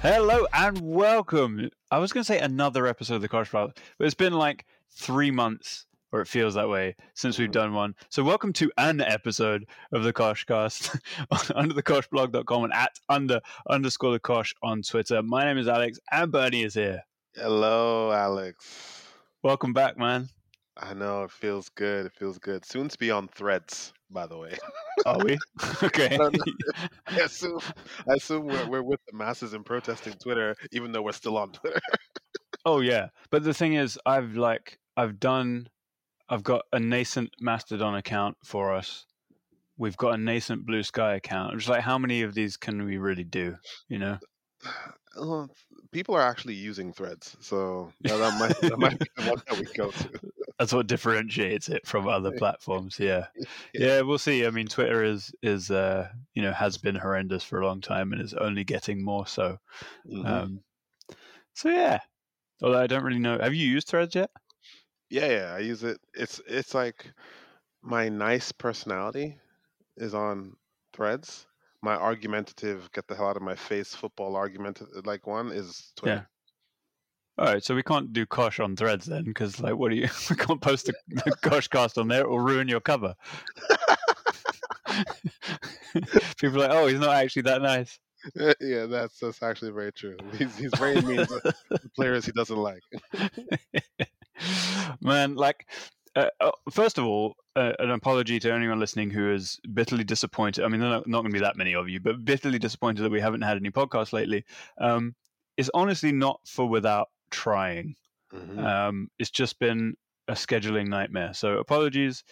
Hello and welcome. I was going to say another episode of the Cosh Blog, but it's been like three months, or it feels that way, since we've done one. So welcome to an episode of the Coshcast under the coshblog.com and at under underscore the Cosh on Twitter. My name is Alex and Bernie is here. Hello, Alex. Welcome back, man. I know it feels good. It feels good. Soon to be on Threads, by the way. Are we? okay. I. I assume, I assume we're, we're with the masses and protesting Twitter, even though we're still on Twitter. Oh yeah, but the thing is, I've like I've done, I've got a nascent Mastodon account for us. We've got a nascent Blue Sky account. I'm just like, how many of these can we really do? You know? Well, people are actually using Threads, so that, that might that might be the one that we go to. That's what differentiates it from other platforms. Yeah. yeah, we'll see. I mean, Twitter is is uh, you know has been horrendous for a long time and is only getting more so. Mhm. Um, so yeah. Although I don't really know. Have you used Threads yet? yeah, yeah, I use it. It's it's like my nice personality is on Threads. My argumentative, get the hell out of my face, football argumentative like one is Twitter. All right, so we can't do Cosh on Threads then, because like, what do you? We can't post the, the Cosh cast on there; it will ruin your cover. People are like, oh, he's not actually that nice. yeah, that's that's actually very true. He's he's very mean to players he doesn't like. Man, like, uh, uh, first of all, uh, an apology to anyone listening who is bitterly disappointed. I mean, there are not, not going to be that many of you, but bitterly disappointed that we haven't had any podcasts lately. Um, it's honestly not for without trying. Mhm. Um, it's just been a scheduling nightmare. So apologies.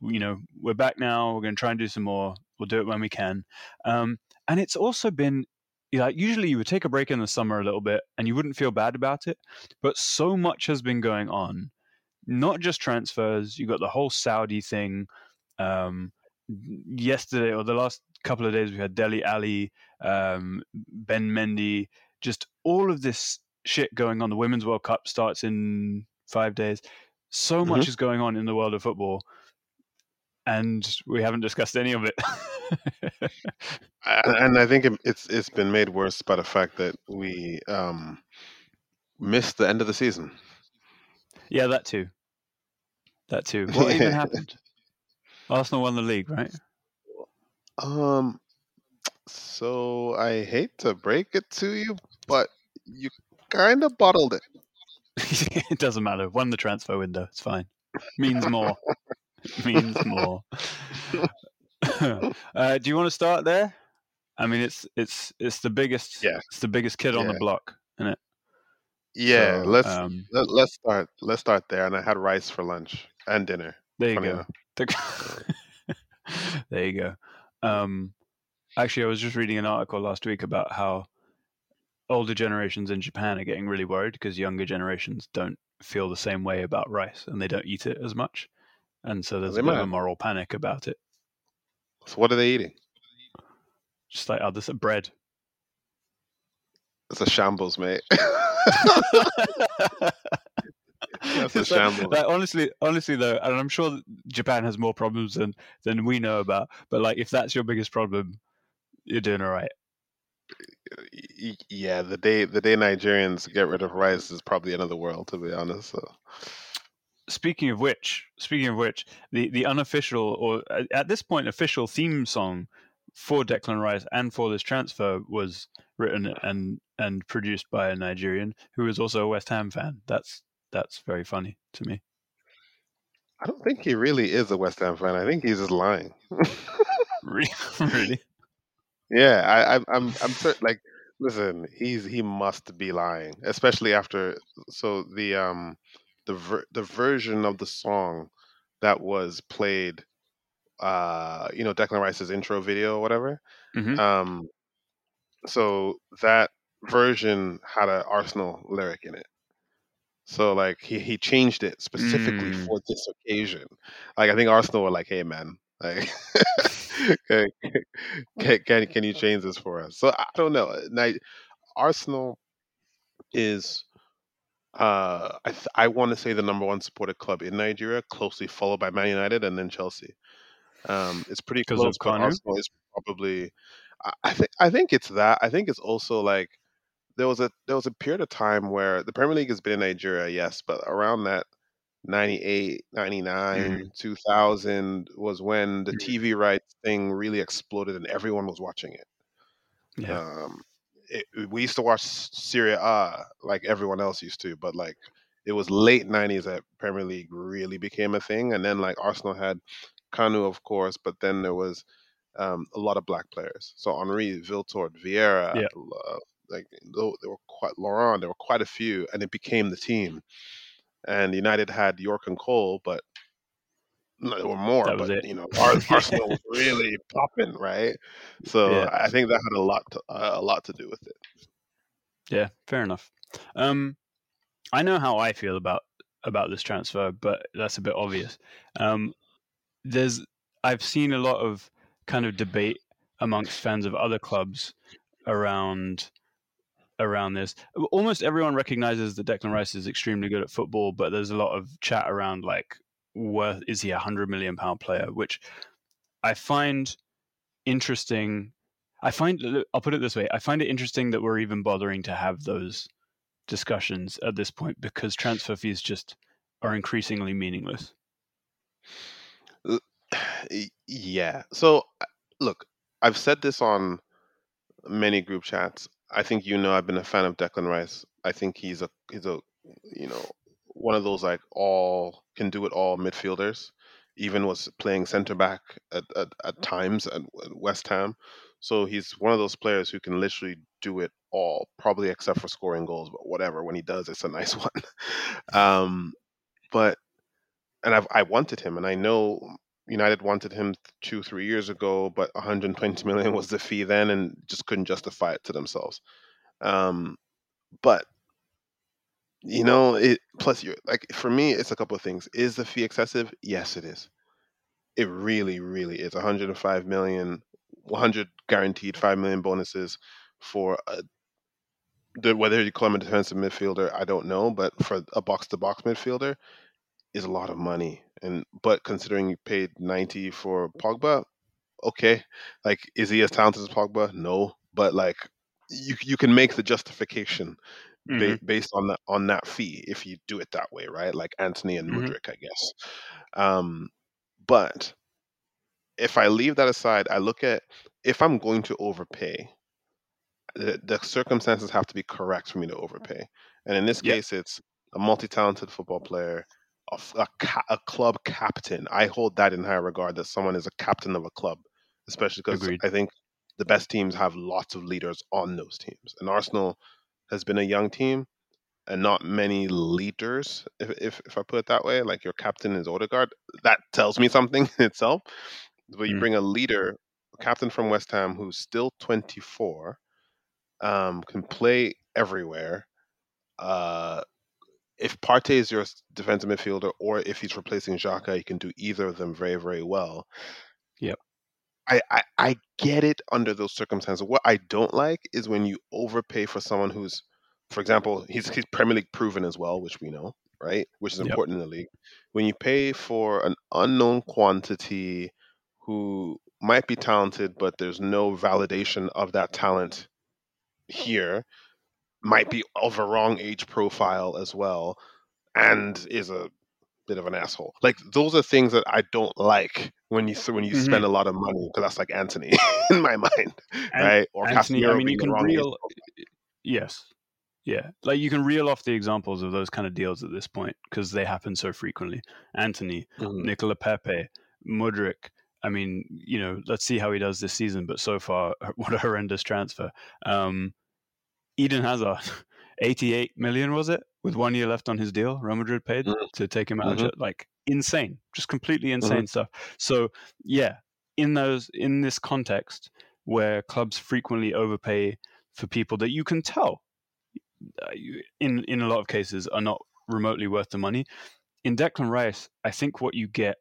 You know, we're back now. We're going to try and do some more. We'll do it when we can. Um, and it's also been you know, like usually you would take a break in the summer a little bit and you wouldn't feel bad about it, but so much has been going on. Not just transfers. You got the whole Saudi thing. Um, yesterday or the last couple of days, we had Dele Alli, um, Ben Mendy, just all of this shit going on. The Women's World Cup starts in five days. So much is going on in the world of football, and we haven't discussed any of it. And I think it, it's it's been made worse by the fact that we um, missed the end of the season. yeah, that too. That too. What even happened? Arsenal won the league, right? Um, so I hate to break it to you, but you kind of bottled it. it doesn't matter. Won the transfer window. It's fine. Means more. Means more. uh, do you want to start there? I mean, it's it's it's the biggest. Yeah. It's the biggest kid on the block, isn't it? Yeah, So, let's um, let, let's start. Let's start there. And I had rice for lunch and dinner. there you go. there you go. Um, actually, I was just reading an article last week about how older generations in Japan are getting really worried because younger generations don't feel the same way about rice and they don't eat it as much, and so there's they a bit of a moral panic about it. So what are they eating? Just like others, bread. It's a shambles, mate. That's a It's like- shambles. like, honestly, honestly though, and I'm sure Japan has more problems than than we know about. But like, if that's your biggest problem, you're doing all right. Yeah, the day the day Nigerians get rid of rice is probably another world, to be honest. So Speaking of which, speaking of which, the the unofficial or uh, at this point official theme song for Declan Rice and for this transfer was written and and produced by a Nigerian who is also a West Ham fan. That's that's very funny to me. I don't think he really is a West Ham fan. I think he's just lying. Really. Yeah, I, I, I'm I'm certain. Like, listen, he's he must be lying, especially after. So the um the ver- the version of the song that was played, uh, you know, Declan Rice's intro video or whatever. Mhm. Um, so that version had an Arsenal lyric in it. So like he he changed it specifically Mm. for this occasion. Like I think Arsenal were like, "Hey man, like, can, can can you change this for us?" So I don't know. Now, Arsenal is uh I th- I want to say the number one supported club in Nigeria, closely followed by Man United and then Chelsea. Um, it's pretty close, but Kanu? Arsenal is probably. I, I think I think it's that. I think it's also like there was a there was a period of time where the Premier League has been in Nigeria, yes, but around that 98, 99, Mm, 2000 was when the mm, TV rights thing really exploded and everyone was watching it. yeah, Um, it, we used to watch Serie A like everyone else used to, but like it was late '90s that Premier League really became a thing, and then like Arsenal had Kanu, of course, but then there was um, a lot of black players. So Henry, Wiltord, Vieira, yeah, uh, like there were quite Laurent, there were quite a few, and it became the team. And United had Yorke and Cole, but no, there were more. that But you know, Ar- Arsenal was really popping, right? So yeah, I I think that had a lot to, uh, a lot to do with it. yeah, fair enough. Um, I know how I feel about about this transfer, but that's a bit obvious. Um, there's I've seen a lot of kind of debate amongst fans of other clubs around around this. Almost everyone recognizes that Declan Rice is extremely good at football, but there's a lot of chat around like, worth is he a hundred million pound player? Which I find interesting. I find I'll put it this way: I find it interesting that we're even bothering to have those discussions at this point because transfer fees just are increasingly meaningless. Yeah. So uh, look, I've said this on many group chats. I think you know I've been a fan of Declan Rice. I think he's a he's a you know one of those like all can do it all midfielders. Even was playing center back at, at, at times at, at West Ham. So he's one of those players who can literally do it all, probably except for scoring goals, but whatever. When he does, it's a nice one. um, but and I've I wanted him, and I know United wanted him two three years ago, but 120 million was the fee then, and just couldn't justify it to themselves. Um, but you know, it plus you're like for me, it's a couple of things. Is the fee excessive? Yes, it is. It really, really is. 105 million, 100 guaranteed, five million bonuses for a, the, whether you call him a defensive midfielder, I don't know, but for a box to box midfielder, is a lot of money. And but considering you paid 90 for Pogba, okay. Like is he as talented as Pogba? No, but like you you can make the justification Mm-hmm. ba- based on that on that fee if you do it that way, right? Like Antony and Mm-hmm. Mudryk, I guess. Um but if I leave that aside, I look at if I'm going to overpay, the, the circumstances have to be correct for me to overpay. And in this Yeah. case, it's a multi-talented football player, a, a ca- a club captain. I hold that in high regard that someone is a captain of a club, especially because Agreed. I think the best teams have lots of leaders on those teams. And Arsenal has been a young team and not many leaders, if, if, if I put it that way. Like your captain is Odegaard. That tells me something in itself. But you Mm. bring a leader, a captain from West Ham who's still 24, um, can play everywhere. Uh, if Partey is your defensive midfielder, or if he's replacing Xhaka, you can do either of them very, very well. Yep. I, I, I get it under those circumstances. What I don't like is when you overpay for someone who's, for example, he's he's Premier League proven as well, which we know, right? Which is Yep. important in the league. When you pay for an unknown quantity who might be talented, but there's no validation of that talent here, might be of a wrong age profile as well, and is a bit of an asshole. Like those are things that I don't like when you when you Mhm. spend a lot of money because that's like Antony in my mind, right? Or Antony, I mean, you can reel, yes, yeah, like you can reel off the examples of those kind of deals at this point because they happen so frequently. Antony, Mhm. Nicolas Pépé, Mudryk. I mean, you know, let's see how he does this season. But so far, what a horrendous transfer. Um, Eden Hazard, 88 million was it with one year left on his deal? Real Madrid paid Mhm. to take him out. of Mhm. jet. Like insane, just completely insane stuff. So yeah, in those in this context where clubs frequently overpay for people that you can tell uh, in in a lot of cases are not remotely worth the money. In Declan Rice, I think what you get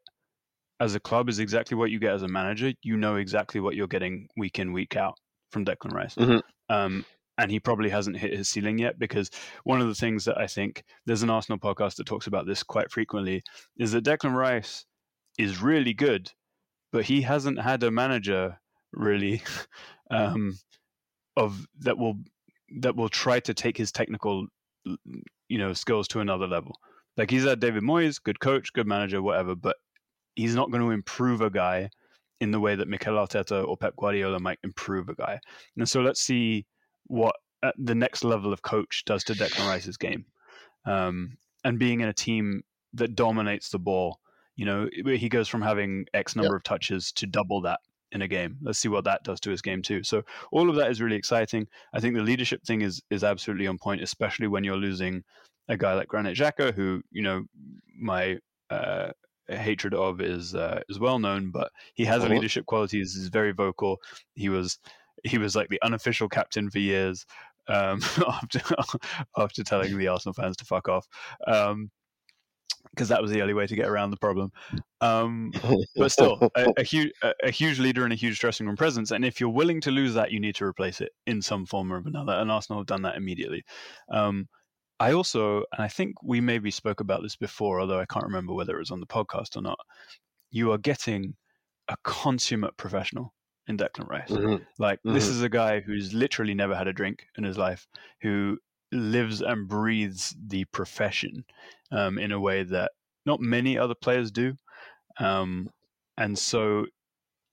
as a club is exactly what you get as a manager. You know exactly what you're getting week in week out from Declan Rice. Mhm. Um, and he probably hasn't hit his ceiling yet because one of the things that I think there's an Arsenal podcast that talks about this quite frequently is that Declan Rice is really good, but he hasn't had a manager really um, of that will that will try to take his technical, you know, skills to another level. Like he's at David Moyes, good coach, good manager, whatever, but he's not going to improve a guy in the way that Mikel Arteta or Pep Guardiola might improve a guy. And so let's see what the next level of coach does to Declan Rice's game. Um, and being in a team that dominates the ball, you know, he goes from having X number yep. of touches to double that in a game. Let's see what that does to his game too. So all of that is really exciting. I think the leadership thing is is absolutely on point, especially when you're losing a guy like Granit Xhaka, who you know my uh, hatred of is uh, is well known, but he has a leadership qualities. He's very vocal. He was he was like the unofficial captain for years um, after after telling the Arsenal fans to fuck off. Um, because that was the only way to get around the problem. Um, but still, a, a, huge a, a, huge leader and a huge dressing room presence. And if you're willing to lose that, you need to replace it in some form or another. And Arsenal have done that immediately. Um, I also, and I think we maybe spoke about this before, although I can't remember whether it was on the podcast or not. You are getting a consummate professional in Declan Rice. Mm-hmm. Like mm-hmm. this is a guy who's literally never had a drink in his life, who lives and breathes the profession um, in a way that not many other players do. Um, and so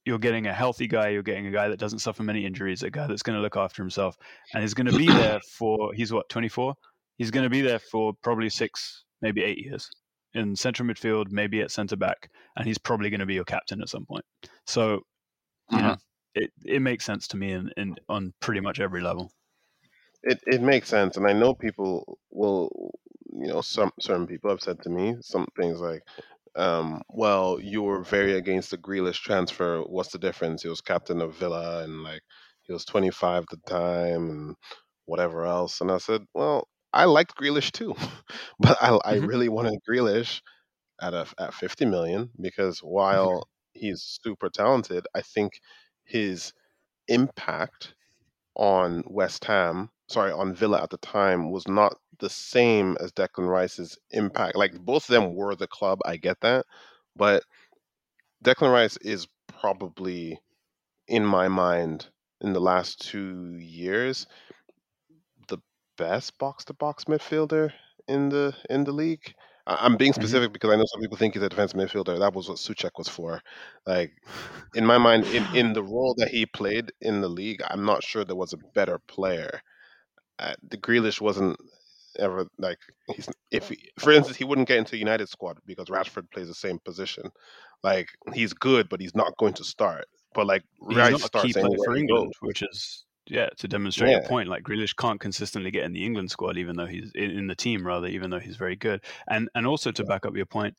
you're getting a healthy guy, you're getting a guy that doesn't suffer many injuries, a guy that's going to look after himself, and he's going to be there for, he's what, 24? He's going to be there for probably six, maybe eight years in central midfield, maybe at centre back, and he's probably going to be your captain at some point. So, you mm-hmm. know, it, it makes sense to me in, in on pretty much every level. It it makes sense, and I know people will, you know, some certain people have said to me some things like, um, "Well, you were very against the Grealish transfer. What's the difference? He was captain of Villa, and like he was 25 at the time, and whatever else." And I said, "Well, I liked Grealish too, but I I mm-hmm. really wanted Grealish at a at 50 million because while he's super talented, I think his impact on West Ham sorry, on Villa at the time was not the same as Declan Rice's impact. Like both of them were the club, I get that, but Declan Rice is probably in my mind in the last 2 years the best box to box midfielder in the in the league. I'm being mm-hmm. specific mm-hmm. because I know some people think he's a defensive midfielder. That was what Soucek was for. Like in my mind, in, in the role that he played in the league, I'm not sure there was a better player uh, the Grealish wasn't ever like he's if he, for instance he wouldn't get into United squad because Rashford plays the same position. Like he's good, but he's not going to start. But like he's Rice starts for England, which is yeah to demonstrate yeah. your point. Like Grealish can't consistently get in the England squad, even though he's in, in the team rather, even though he's very good. And and also to yeah. back up your point,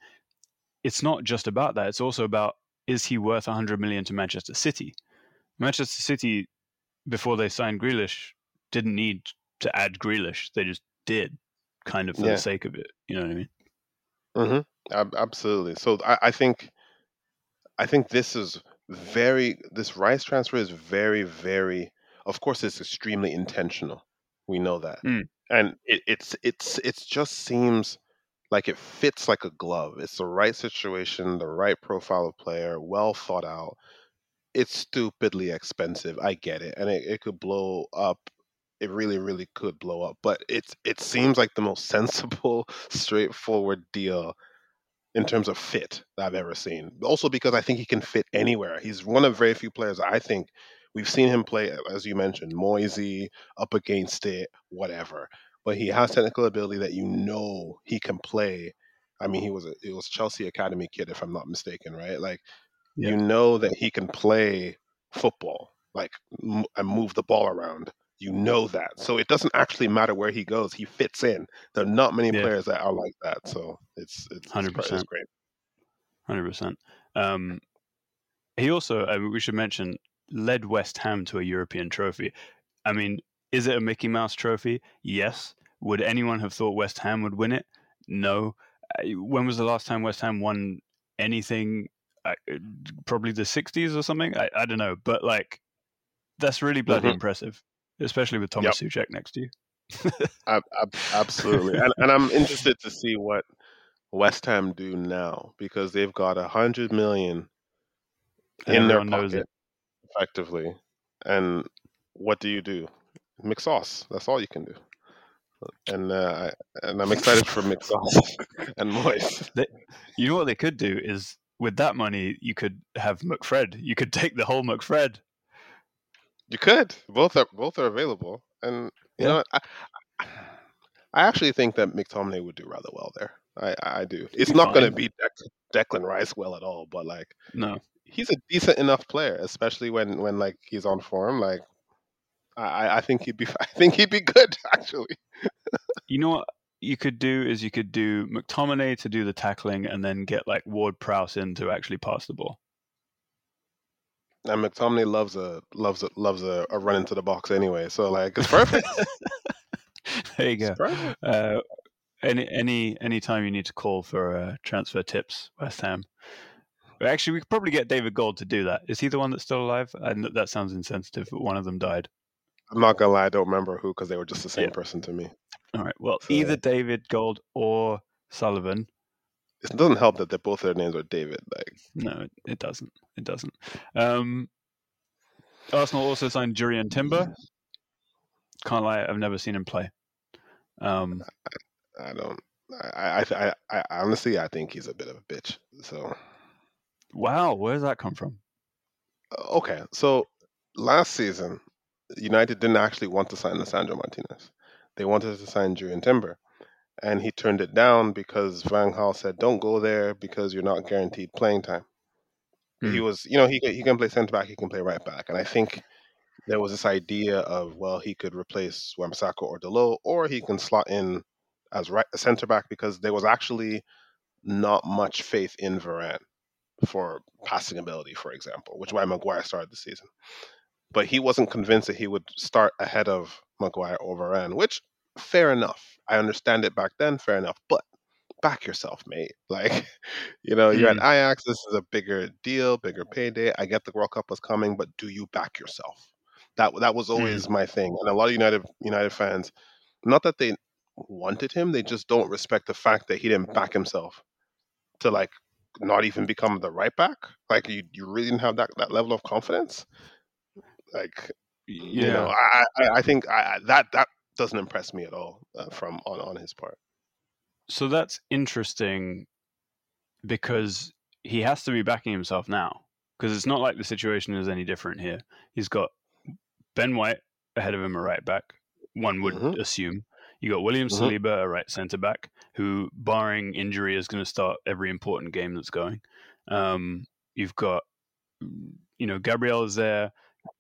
it's not just about that. It's also about is he worth 100 million to Manchester City? Manchester City before they signed Grealish didn't need to add Grealish. They just did, kind of for yeah. the sake of it. You know what I mean? Mm-hmm. Absolutely. So I, I think, I think this is very. This Rice transfer is very, very. Of course, it's extremely intentional. We know that, mm. and it, it's it's it just seems like it fits like a glove. It's the right situation, the right profile of player, well thought out. It's stupidly expensive. I get it, and it, it could blow up it really, really could blow up. But it's it seems like the most sensible, straightforward deal in terms of fit that I've ever seen. Also because I think he can fit anywhere. He's one of very few players I think we've seen him play, as you mentioned, Moisey, up against it, whatever. But he has technical ability that you know he can play. I mean, he was a it was Chelsea Academy kid, if I'm not mistaken, right? Like yeah. you know that he can play football, like m- and move the ball around you know that. So it doesn't actually matter where he goes; he fits in. There are not many yeah. players that are like that. So it's it's hundred percent great. Hundred percent. Um, he also, I mean, we should mention, led West Ham to a European trophy. I mean, is it a Mickey Mouse trophy? Yes. Would anyone have thought West Ham would win it? No. When was the last time West Ham won anything? probably the 60s or something. I, I don't know, but like that's really bloody mm-hmm. impressive especially with Thomas yep. Soucek next to you. absolutely, and, and I'm interested to see what West Ham do now because they've got a hundred million in their pocket, effectively. And what do you do? McSauce. That's all you can do. And uh, and I'm excited for McSauce and Moist. They, you know what they could do is with that money, you could have McFred. You could take the whole McFred. You could. Both are both are available, and you Yeah. know, I, I actually think that McTominay would do rather well there. I I do. It's not going to beat Declan Rice well at all, but like No, he's a decent enough player, especially when when like he's on form. Like I I- think he'd be I think he'd be good actually. you know what you could do is you could do McTominay to do the tackling, and then get like Ward Prowse in to actually pass the ball. And McTominay loves a loves a loves a, a run into the box anyway, so like it's perfect. there you go. Uh, any any any time you need to call for uh, transfer tips, West Ham. Actually, we could probably get David Gold to do that. Is he the one that's still alive? And that sounds insensitive, but one of them died. I'm not gonna lie, I don't remember who because they were just the same Yeah. person to me. All right. Well, So- either David Gold or Sullivan. It doesn't help that they both their names are David. Like No, it, doesn't. It doesn't. Um, Arsenal also signed Jurrien Timber. Can't lie, I've never seen him play. Um, I don't. I, I, I, I honestly, I think he's a bit of a bitch. So wow, where does that come from? uh, okay, so last season, United didn't actually want to sign Lisandro Martinez. They wanted to sign Julian Timber, and he turned it down because Van Gaal said, "Don't go there because you're not guaranteed playing time." He Hmm. was, you know, he can- he can play centre back, he can play right back, and I think there was this idea of well, he could replace Wan-Bissaka or Dalot, or he can slot in as right centre back because there was actually not much faith in Varane for passing ability, for example, which is why Maguire started the season. But he wasn't convinced that he would start ahead of Maguire or Varane, which fair enough. I understand it back then, fair enough. But back yourself, mate. Like, you know, you're at Mm. Ajax. This is a bigger deal, bigger payday. I get the World Cup was coming, but do you back yourself? That that was always my thing. And a lot of United United fans, not that they wanted him, they just don't respect the fact that he didn't back himself to like not even become the right back. Like you, you really didn't have that, that level of confidence. Like you know, I I, I think I, that that doesn't impress me at all uh, from on on his part. So that's interesting because he has to be backing himself now because it's not like the situation is any different here. He's got Ben White ahead of him, a right back. One would Mhm. assume. You got William Mhm. Saliba, a right centre back, who, barring injury, is going to start every important game that's going. Um, you've got, you know, Gabriel is there,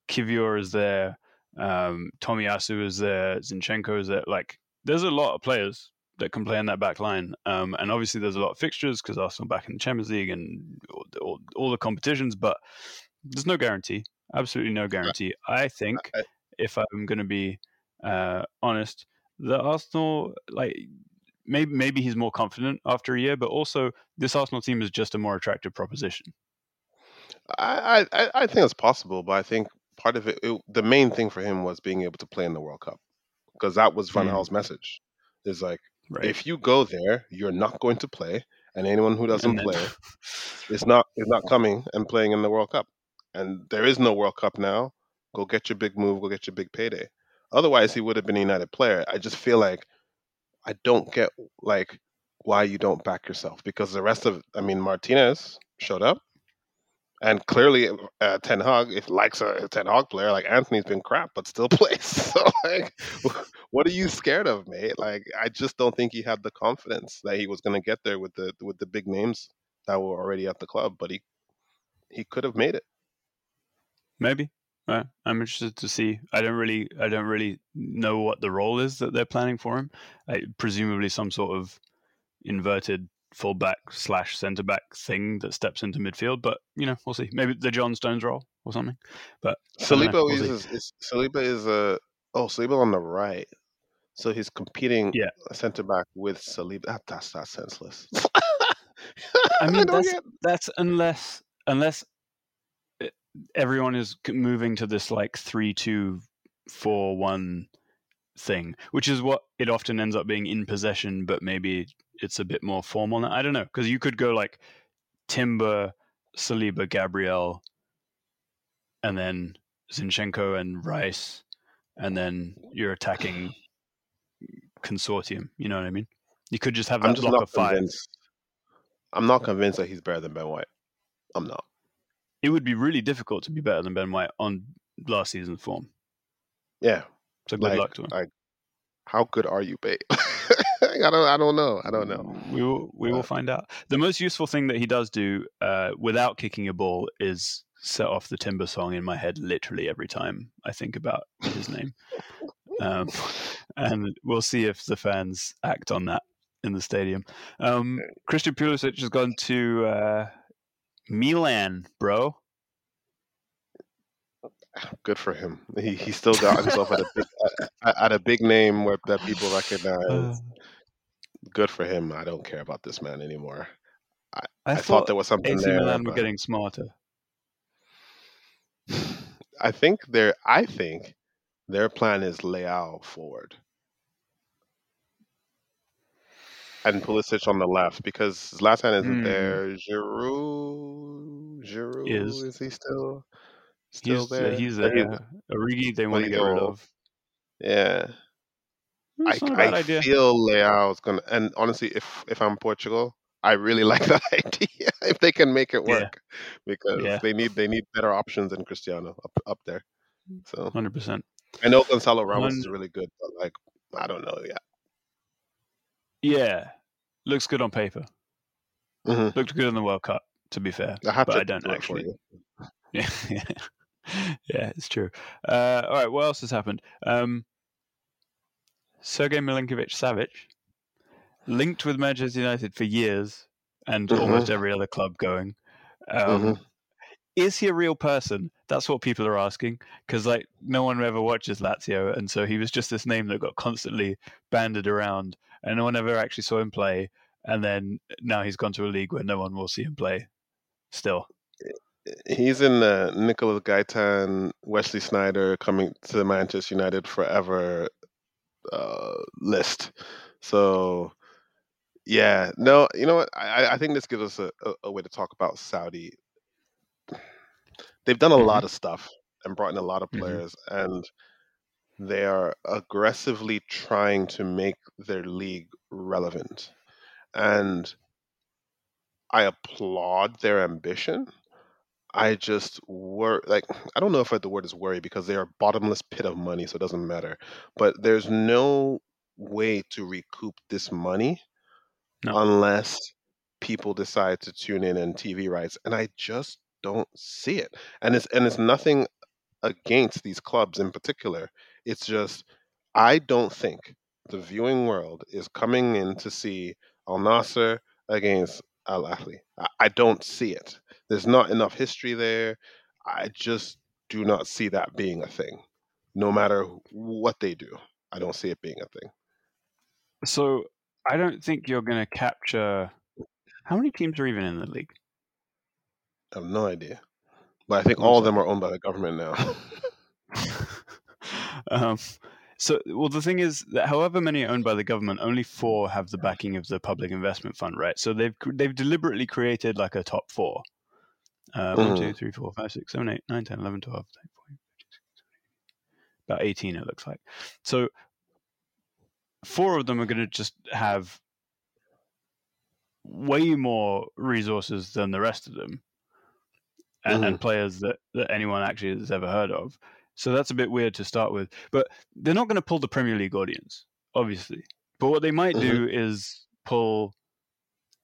Kiwior is there, um, Tomiyasu is there, Zinchenko is there. Like, there's a lot of players that can play in that back line. Um, and obviously, there's a lot of fixtures because Arsenal back in the Champions League and all, all, all the competitions, but there's no guarantee. Absolutely no guarantee. I think, if I'm going to be uh, honest, that Arsenal, like, maybe maybe he's more confident after a year, but also this Arsenal team is just a more attractive proposition. I, I I think it's possible, but I think part of it, it, the main thing for him was being able to play in the World Cup because that was Van Mm. Message. Is like Right. if you go there, you're not going to play, and anyone who doesn't then- play is not is not coming and playing in the World Cup. And there is no World Cup now. Go get your big move. Go get your big payday. Otherwise, he would have been a United player. I just feel like I don't get like why you don't back yourself because the rest of I mean Martinez showed up, and clearly uh, Ten Hag if likes a, a Ten Hag player like Antony's been crap but still plays. So like, what are you scared of, mate? Like I just don't think he had the confidence that he was going to get there with the with the big names that were already at the club, but he he could have made it. Maybe. Uh, I'm interested to see. I don't really, I don't really know what the role is that they're planning for him. I, presumably, some sort of inverted fullback slash centre back thing that steps into midfield. But you know, we'll see. Maybe the John Stones role or something. But I know. Saliba We'll is, is Saliba is a oh Saliba on the right, so he's competing Yeah. centre back with Saliba. That, that's that's senseless. I mean, don't that's, get- that's unless unless everyone is moving to this like three two four one thing, which is what it often ends up being in possession, but maybe it's a bit more formal. Now. I don't know because you could go like Timber, Saliba, Gabriel, and then Zinchenko and Rice, and then you're attacking consortium. You know what I mean? You could just have I'm just block not of five. convinced. I'm not convinced that he's better than Ben White. I'm not. It would be really difficult to be better than Ben White on last season's form. Yeah, So good like, luck to him. like, how good are you, babe? I don't. I don't know. I don't know. We will we will Uh, find out. The most useful thing that he does do uh, without kicking a ball is set off the Timber song in my head literally every time I think about his name. Um, and we'll see if the fans act on that in the stadium. Um, Christian Pulisic has gone to uh, Milan, bro. Good for him. He he still got himself at a big at, at a big name where that people recognize. Uh. Good for him. I don't care about this man anymore. I, I, thought, thought there was something AC there. Milan were getting smarter. I think their I think their plan is Leao forward. And Pulisic on the left because Zlatan isn't Hmm. there. Giroud, Giroud Is. is, he still still He's there? he's But there. Origi they want to get rid of. yeah, I, a bad I idea. feel Leao is gonna. And honestly, if if I'm Portugal, I really like that idea. if they can make it Yeah. work, because Yeah. they need they need better options than Cristiano up up there. So Hundred percent. I know Gonçalo Ramos is really good, but like I don't know yet. Yeah, looks good on paper. hmm Looked good in the World Cup. To be fair, I but I don't do it for actually. you. Yeah, yeah, it's true. Uh, all right, what else has happened? Um, Sergei Milinkovic Savic, linked with Manchester United for years and Mhm. almost every other club going. Um, Mhm. Is he a real person? That's what people are asking because, like, no one ever watches Lazio, and so he was just this name that got constantly banded around, and no one ever actually saw him play. And then now he's gone to a league where no one will see him play. Still, He's in the Nicholas Gaitan, Wesley Sneijder coming to Manchester United forever uh, list. So, yeah, no, you know what? I, I think this gives us a, a, a way to talk about Saudi. They've done a Mhm. lot of stuff and brought in a lot of Mhm. players, and they are aggressively trying to make their league relevant. And I applaud their ambition. I just wor like I don't know if the word is worry because they are a bottomless pit of money, so it doesn't matter. But there's no way to recoup this money No. unless people decide to tune in and TV rights, and I just don't see it. And it's and it's nothing against these clubs in particular. It's just I don't think the viewing world is coming in to see Al Nassr against Al Ahly. I, I don't see it. There's not enough history there. I just do not see that being a thing. No matter what they do, I don't see it being a thing. so I don't think you're going to capture. How many teams are even in the league? I have no idea. But I think all of them are owned by the government now. um, so, well, the thing is that however many are owned by the government, only four have the backing of the Public Investment Fund, right? So they've they've deliberately created like a top four. Uh, one, two, three, four, five, six, seven, eight, nine, 10, 11, 12, 13, 14, 15, 16, 17, about 18 it looks like. So four of them are going to just have way more resources than the rest of them and, and players that, that anyone actually has ever heard of. So that's a bit weird to start with. But they're not going to pull the Premier League audience, obviously. But what they might do is pull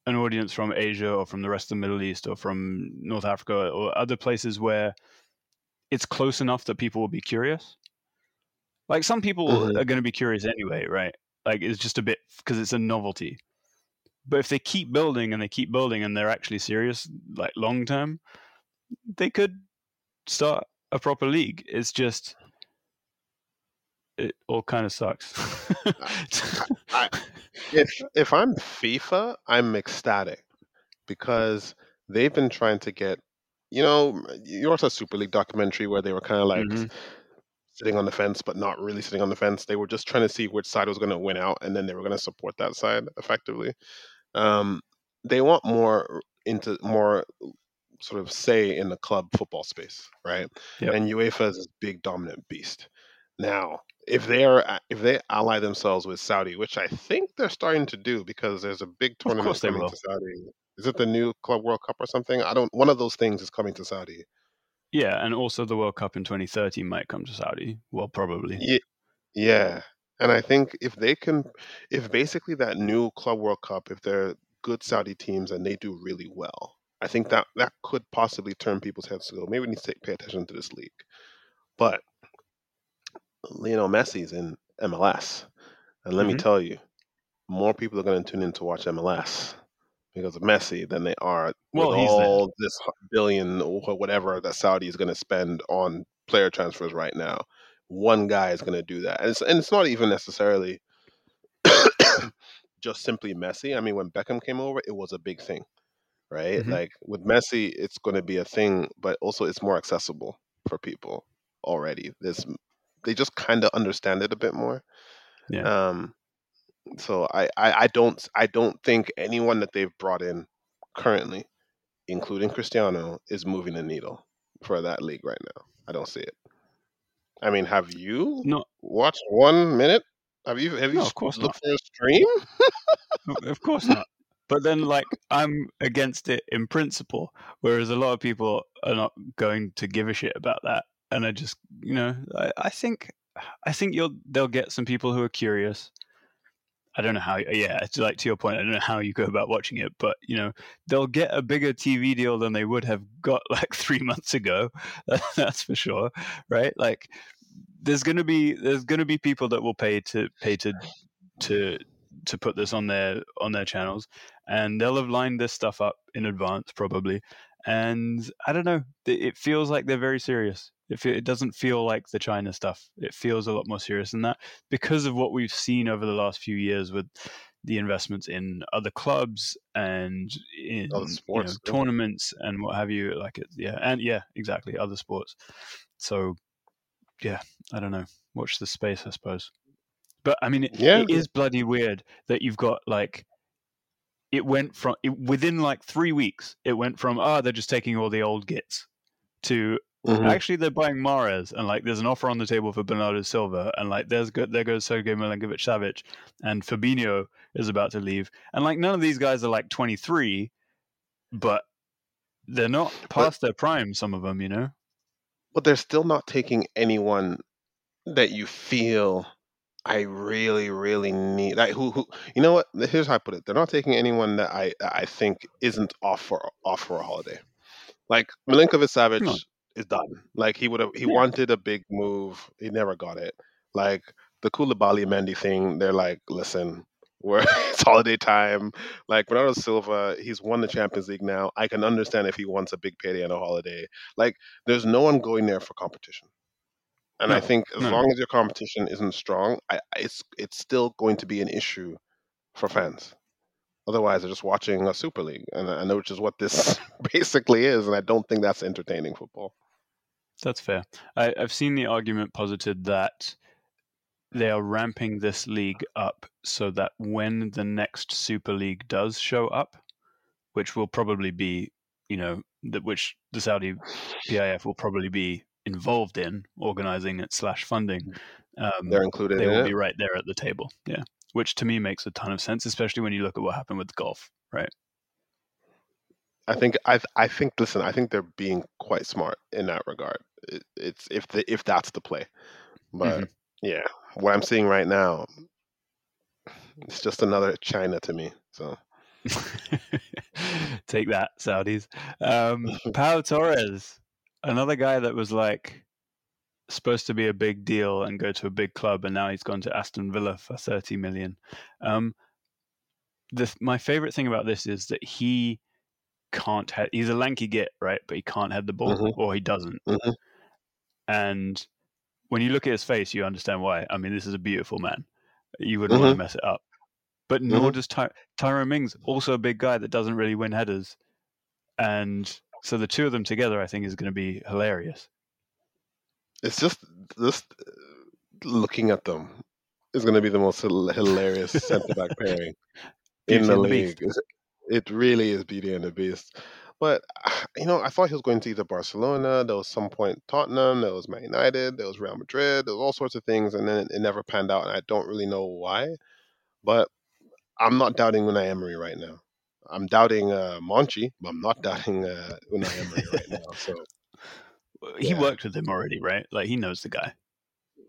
an audience from Asia or from the rest of the Middle East or from North Africa or other places where it's close enough that people will be curious. Like some people Mhm. are going to be curious anyway, right? Like it's just a bit because it's a novelty. But if they keep building and they keep building and they're actually serious, like long term, they could start a proper league. It's just it all kind of sucks. I- if if I'm FIFA, I'm ecstatic because they've been trying to get, you know, you also a Super League documentary where they were kind of like Mhm. sitting on the fence, but not really sitting on the fence. They were just trying to see which side was going to win out, and then they were going to support that side effectively. Um, they want more into more sort of say in the club football space, right? Yep. And UEFA is this big dominant beast. Now, if they are uh, if they ally themselves with Saudi, which I think they're starting to do because there's a big tournament coming will. to Saudi. Is it the new Club World Cup or something? I don't. One of those things is coming to Saudi. Yeah, and also the World Cup in 2030 might come to Saudi. Well, probably. Yeah, yeah. And I think if they can, if basically that new Club World Cup, if they're good Saudi teams and they do really well, I think that that could possibly turn people's heads to go. Maybe we need to take, pay attention to this league. But Lionel Messi's in MLS, and let me Mhm. tell you, more people are going to tune in to watch MLS because of Messi than they are Well, with he's there. all this billion or whatever that Saudi is going to spend on player transfers right now. One guy is going to do that, and it's and it's not even necessarily just simply Messi. I mean, when Beckham came over, it was a big thing, right? Mhm. Like with Messi, it's going to be a thing, but also it's more accessible for people already. There's they just kind of understand it a bit more. Yeah. Um, so I, I I don't I don't think anyone that they've brought in currently, including Cristiano, is moving the needle for that league right now. I don't see it. I mean, have you No, watched one minute? Have you have you no, of course looked not. for a stream? Of course not. But then, like, I'm against it in principle, whereas a lot of people are not going to give a shit about that. And I just, you know, I, I think, I think you'll they'll get some people who are curious. I don't know how. Yeah, it's like to your point. I don't know how you go about watching it, but you know, they'll get a bigger TV deal than they would have got like three months ago. That's for sure, right? Like, there's gonna be there's gonna be people that will pay to pay to to to put this on their on their channels, and they'll have lined this stuff up in advance probably. And I don't know, it feels like they're very serious. It, doesn't feel like the China stuff. It feels a lot more serious than that because of what we've seen over the last few years with the investments in other clubs and in Other you know tournaments and what have you. Like it, yeah, and yeah, exactly, other sports. So yeah, I don't know. Watch the space, I suppose. But I mean, it, Yeah, it is bloody weird that you've got like it went from it, within like three weeks. It went from oh they're just taking all the old gits to Mhm. actually they're buying Mahrez and like there's an offer on the table for Bernardo Silva and like there's good there goes Sergei Milinkovic Savic and Fabinho is about to leave and like none of these guys are like 23, but they're not but past their prime. Some of them, you know. but they're still not taking anyone that you feel I really, really need. Like who, who? You know what? Here's how I put it. They're not taking anyone that I, that I think isn't off for off for a holiday. Like Milinkovic Savic No. is done. Like he would have, he Yeah. wanted a big move. He never got it. Like the Koulibaly Mendy thing. They're like, listen, we're it's holiday time. Like Bernardo Silva, he's won the Champions League now. I can understand if he wants a big payday and a holiday. Like there's no one going there for competition. And I think as no. long as your competition isn't strong, I, it's it's still going to be an issue for fans. Otherwise, they're just watching a Super League, and I know which is what this basically is. And I don't think that's entertaining football. That's fair. I, I've seen the argument posited that they are ramping this league up so that when the next Super League does show up, which will probably be, you know, that which the Saudi PIF will probably be involved in organizing it slash funding, um, They're included they in will it. be right there at the table. Yeah, which to me makes a ton of sense, especially when you look at what happened with golf. Right? I think I I think listen, I think they're being quite smart in that regard. It, it's if the if that's the play, but Mhm. yeah, what I'm seeing right now, it's just another China to me. So Take that, Saudis. Um, Pau Torres, another guy that was like supposed to be a big deal and go to a big club, and now he's gone to Aston Villa for thirty million. Um, the my favorite thing about this is that he can't. Head, he's a lanky git, right? But he can't head the ball, Mhm. or he doesn't. Mhm. And when you look at his face, you understand why. I mean, this is a beautiful man. You wouldn't want to Mhm. mess it up. But nor Mhm. does Ty- Tyrone Mings, also a big guy that doesn't really win headers. And so the two of them together, I think, is going to be hilarious. it's just just uh, looking at them is going to be the most hilarious centre back pairing in the the league. It's- It really is Beauty and the Beast. But you know, I thought he was going to either Barcelona. There was some point Tottenham. There was Man United. There was Real Madrid. There was all sorts of things, and then it never panned out. And I don't really know why. But I'm not doubting Unai Emery right now. I'm doubting uh, Monchi, but I'm not doubting uh, Unai Emery right now. So He yeah, worked with him already, right? Like he knows the guy.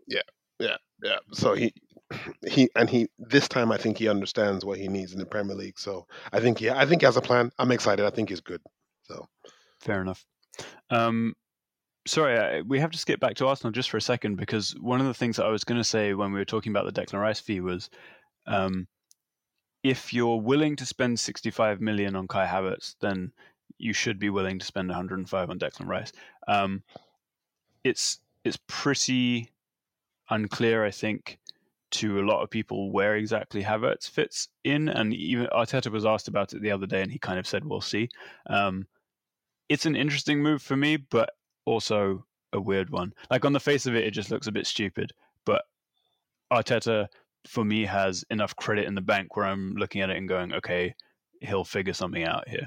yeah, yeah, yeah. So he he and he this time I think he understands what he needs in the Premier League. So I think he I think he has a plan. I'm excited. I think he's good. So Fair enough. Um, sorry, I, we have to skip back to Arsenal just for a second because one of the things that I was going to say when we were talking about the Declan Rice fee was, um, if you're willing to spend 65 million on Kai Havertz, then you should be willing to spend 105 on Declan Rice. Um, it's it's pretty unclear, I think, to a lot of people where exactly Havertz fits in, and even Arteta was asked about it the other day, and he kind of said, "We'll see." Um, it's an interesting move for me, but also a weird one. Like on the face of it, it just looks a bit stupid. But Arteta, for me, has enough credit in the bank where I'm looking at it and going, okay, he'll figure something out here.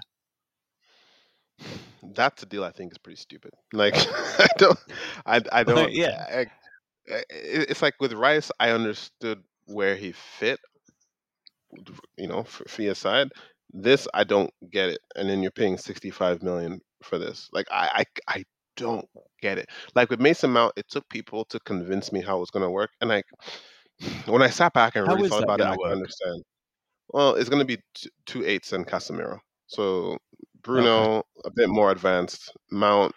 that's a deal. I think is pretty stupid. Like I don't, I I don't. yeah, I, I, it's like with Rice, I understood where he fit. You know, for fee aside, this I don't get it. And then you're paying 65 million for this. Like I I, I don't get it. Like with Mason Mount, it took people to convince me how it was going to work, and like when I sat back and how really thought about it, going I can understand. Well, it's going to be t- two eights and Casemiro. So Okay, Bruno a bit more advanced, Mount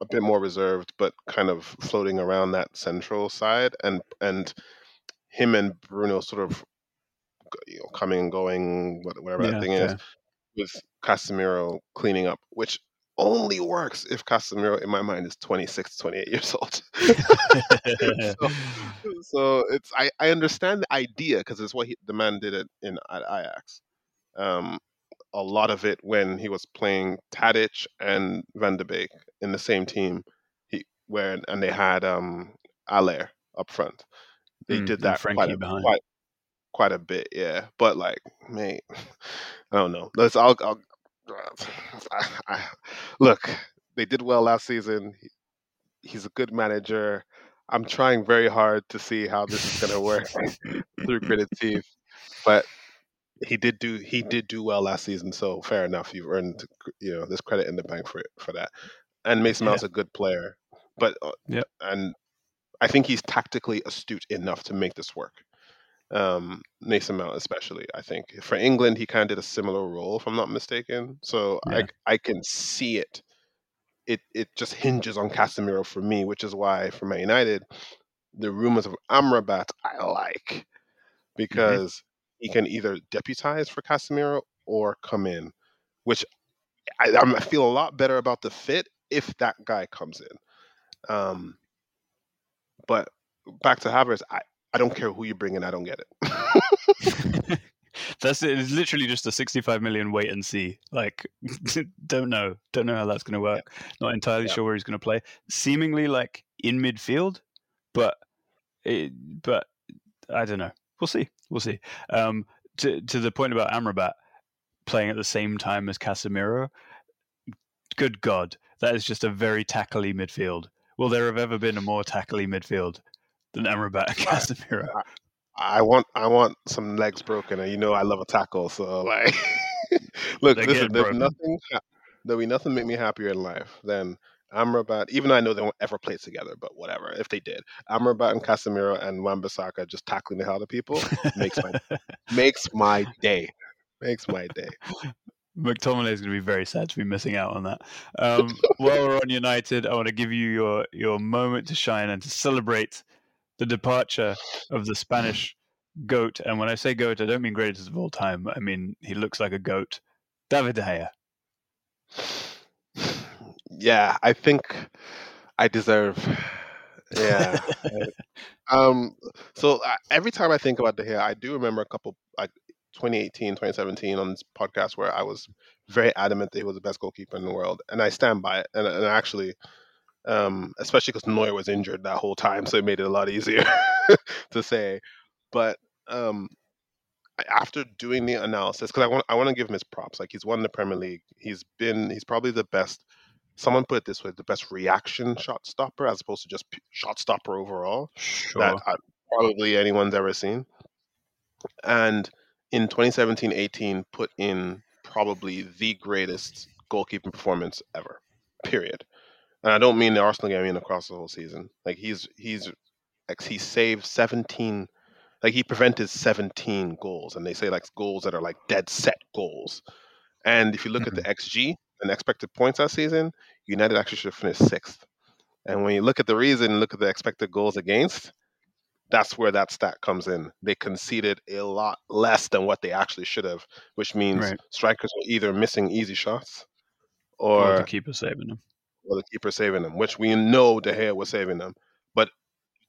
a bit more reserved, but kind of floating around that central side, and and him and Bruno sort of you know coming and going, what- whatever that yeah, thing is, with Casemiro cleaning up, which only works if Casemiro, in my mind, is 26, 28 years old. so, so it's I, I understand the idea because it's what he, the man did it in at Ajax. Um, a lot of it when he was playing Tadic and Van de Beek in the same team, he where and they had um Haller up front. They Mm, did that quite a quite quite a bit, yeah. But like, mate, I don't know. Let's I'll, I'll I, I, look. They did well last season. He's a good manager. I'm trying very hard to see how this is going to work through gritted teeth, but he did do he did do well last season. So fair enough. You've earned you know this credit in the bank for for that. And Mason Yeah. A good player, but uh, yeah, and I think he's tactically astute enough to make this work. Um, Mason Mount, especially, I think for England, he kind of did a similar role, if I'm not mistaken. So Yeah. I I can see it. It it just hinges on Casemiro for me, which is why for Man United, the rumors of Amrabat I like Mm-hmm. because he can either deputize for Casemiro or come in, which I, I feel a lot better about the fit if that guy comes in. Um, but back to Havertz, I, I don't care who you bring in, I don't get it. That's it. It's literally just a 65 million wait and see. Like, don't know. Don't know how that's going to work. Not entirely Yeah. sure where he's going to play. Seemingly like in midfield, but it, but I don't know. We'll see. We'll see. Um, to to the point about Amrabat playing at the same time as Casemiro. Good God, that is just a very tackly midfield. Will there have ever been a more tackly midfield than Amrabat and Casemiro? I want I want some legs broken, and you know I love a tackle. So like, look, They listen, there's broken. nothing there'll be nothing make me happier in life than Amrabat. Even though I know they won't ever play together, but whatever. If they did, Amrabat and Casemiro and Wan-Bissaka just tackling the hell out of people makes my makes my day. Makes my day. McTominay is going to be very sad to be missing out on that. Um, while we're on United, I want to give you your your moment to shine and to celebrate the departure of the Spanish goat. And when I say goat, I don't mean greatest of all time. I mean he looks like a goat. David De Gea. Yeah, I think I deserve. Yeah. Um. So uh, every time I think about the hair, I do remember a couple like 2018, 2017 on this podcast where I was very adamant that he was the best goalkeeper in the world, and I stand by it. And, and actually, um, especially because Neuer was injured that whole time, so it made it a lot easier to say. But um, after doing the analysis, because I want I want to give him his props. Like he's won the Premier League. He's been he's probably the best. Someone put it this way: the best reaction shot stopper, as opposed to just shot stopper overall sure. that I, probably anyone's ever seen. And in 2017-18, put in probably the greatest goalkeeping performance ever. Period. And I don't mean the Arsenal game, I mean across the whole season. Like he's he's like he saved 17 like he prevented 17 goals and they say like goals that are like dead set goals and if you look Mhm. at the xg and expected points that season united actually should have finished sixth and when you look at the reason look at the expected goals against that's where that stat comes in they conceded a lot less than what they actually should have which means Right. strikers were either missing easy shots Or or the keeper saving them. Or the keeper saving them, which we know De Gea was saving them. But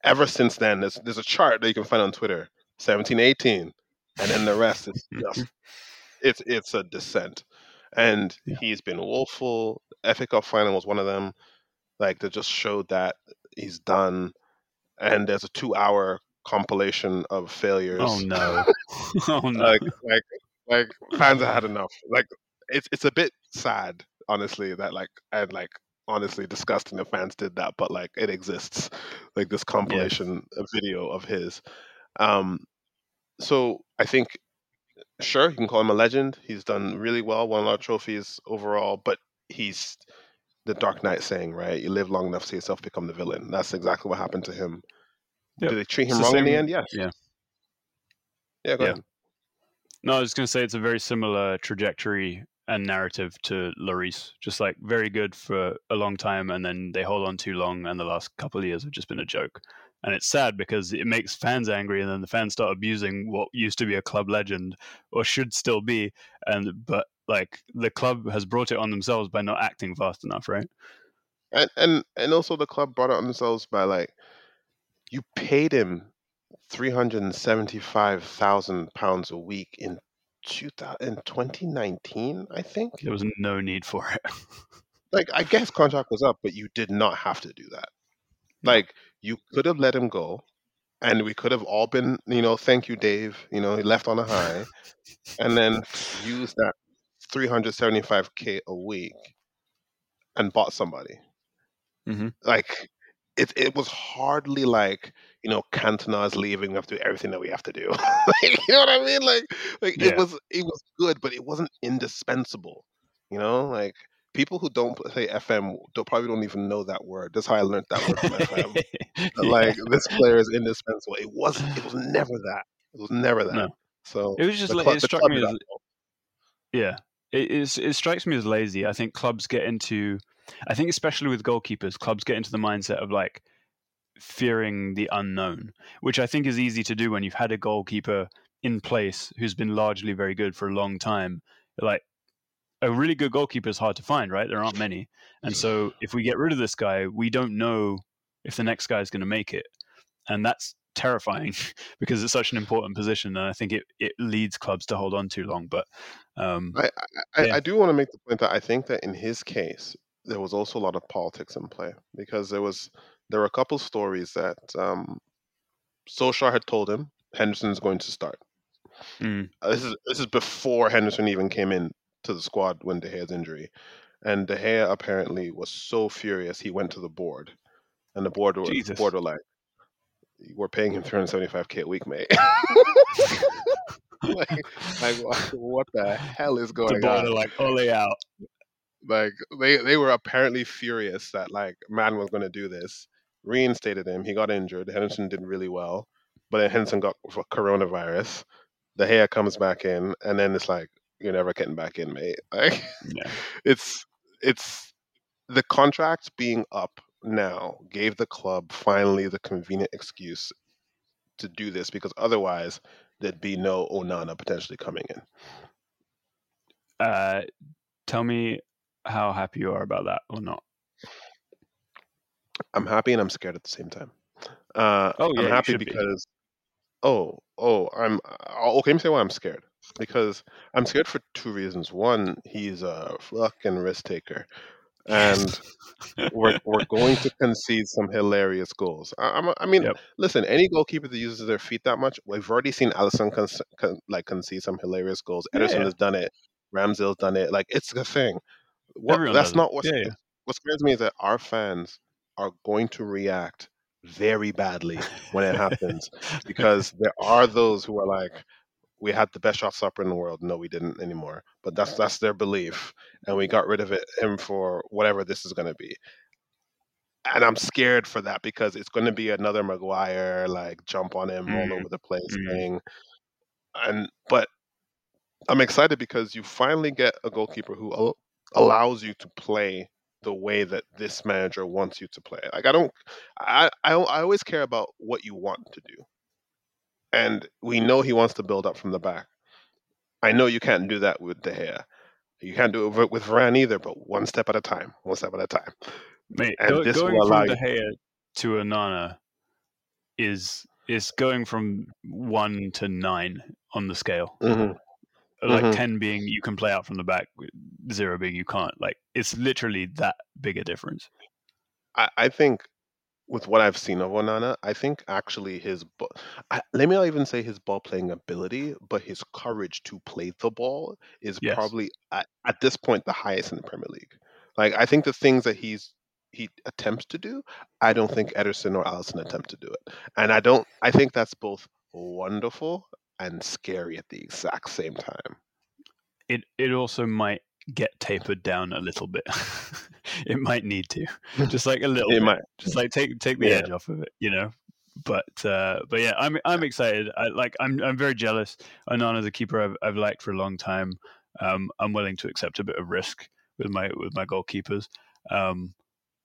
ever since then, there's there's a chart that you can find on Twitter, 17, 18, and then the rest is just it's it's a descent. And Yeah. he's been woeful. FA Cup final was one of them. Like that just showed that he's done. And there's a two hour compilation of failures. Oh no. oh no. like like like fans have had enough. Like it's it's a bit sad, honestly, that like and like honestly disgusting the fans did that, but like it exists. Like this compilation video of his. Um so I think sure you can call him a legend. He's done really well, won a lot of trophies overall, but he's the Dark Knight saying, right? You live long enough to see yourself become the villain. That's exactly what happened to him. Yep. Did they treat It's him the wrong in the end? Yes. yeah. Yeah, go Yeah. ahead. No, I was going to say it's a very similar trajectory and narrative to Lloris. Just like very good for a long time, and then they hold on too long, and the last couple of years have just been a joke. And it's sad because it makes fans angry, and then the fans start abusing what used to be a club legend or should still be. And but like the club has brought it on themselves by not acting fast enough, right? and and and also the club brought it on themselves by like you paid him three hundred and seventy five thousand pounds a week in 2000, 2019 i think There was no need for it. like i guess contract was up but you did not have to do that like you could have let him go and we could have all been you know thank you dave you know he left on a high and then use that 375k a week and bought somebody Mhm. like it it was hardly like you know Cantona's leaving. We have to do everything that we have to do. like, you know what I mean? Like like Yeah. it was it was good, but it wasn't indispensable. You know, like people who don't play FM don't, probably don't even know that word. That's how I learned that word from FM. Yeah. Like this player is indispensable. It wasn't. it was never that. It was never that. No. So It was just like club- it struck me as. Yeah, it is. It strikes me as lazy. I think clubs get into. I think especially with goalkeepers, clubs get into the mindset of like fearing the unknown, which I think is easy to do when you've had a goalkeeper in place who's been largely very good for a long time. Like a really good goalkeeper is hard to find, right? There aren't many, and so if we get rid of this guy, we don't know if the next guy is going to make it, and that's terrifying because it's such an important position, and I think it it leads clubs to hold on too long. But um, I, I, Yeah. I do want to make the point that I think that in his case, there was also a lot of politics in play because there was there were a couple stories that um, Solskjaer had told him Henderson's going to start. mm, Uh, This is this is before Henderson even came in to the squad when De Gea's injury, and De Gea apparently was so furious he went to the board, and the board were, the board were like, "We're paying him 375k a week, mate." like, like what, the hell is the going board on? are like ole out. like they they were apparently furious that like man was going to do this reinstated him. He got injured. Henderson did really well but then henderson got coronavirus. The hair comes back in and then it's like you're never getting back in mate. Like Yeah. it's it's the contract being up now gave the club finally the convenient excuse to do this because otherwise there'd be no onana potentially coming in. Uh, tell me how happy you are about that or not. I'm happy and I'm scared at the same time. Uh, Oh, yeah, I'm happy should be. because oh oh I'm uh, okay. Let me say why I'm scared. Because I'm scared for two reasons. One, he's a fucking risk taker. and we're we're going to concede some hilarious goals. I, I'm, I mean, Yep. listen, any goalkeeper that uses their feet that much, we've already seen Alisson con- con- like concede some hilarious goals. Ederson yeah. has done it. Ramsdale's done it. Like it's the thing. What, that's not what Yeah, yeah. what scares me is that our fans are going to react very badly when it happens because there are those who are like, we had the best shot stopper in the world. No, we didn't anymore. But that's that's their belief, and we got rid of it him for whatever this is going to be. And I'm scared for that because it's going to be another Maguire like jump on him all Mm, over the place mm. thing. And but I'm excited because you finally get a goalkeeper who al- allows you to play the way that this manager wants you to play. Like I don't, I I, I always care about what you want to do, and we know he wants to build up from the back. I know you can't do that with De Gea. You can't do it with- Varane either, but one step at a time, one step at a time. Mate, And go, this going will allow from. De Gea to Onana is is going from one to nine on the scale. Mhm. Like Mhm. ten being you can play out from the back, zero being you can't. Like it's literally that big a difference. I, I think with what I've seen of Onana, I think actually his I, let me not even say his ball playing ability, but his courage to play the ball is Yes. probably at, at this point the highest in the Premier League. Like I think the things that he's he attempts to do, I don't think Ederson or Alisson attempt to do it, and I don't. I think that's both wonderful and scary at the exact same time. It it also might get tapered down a little bit. it might need to, just like a little. It bit. might. just like take take the Yeah. edge off of it, you know. But uh, but yeah, I'm I'm excited. I like I'm I'm very jealous. Onana's a keeper I've I've liked for a long time. Um, I'm willing to accept a bit of risk with my with my goalkeepers. Um,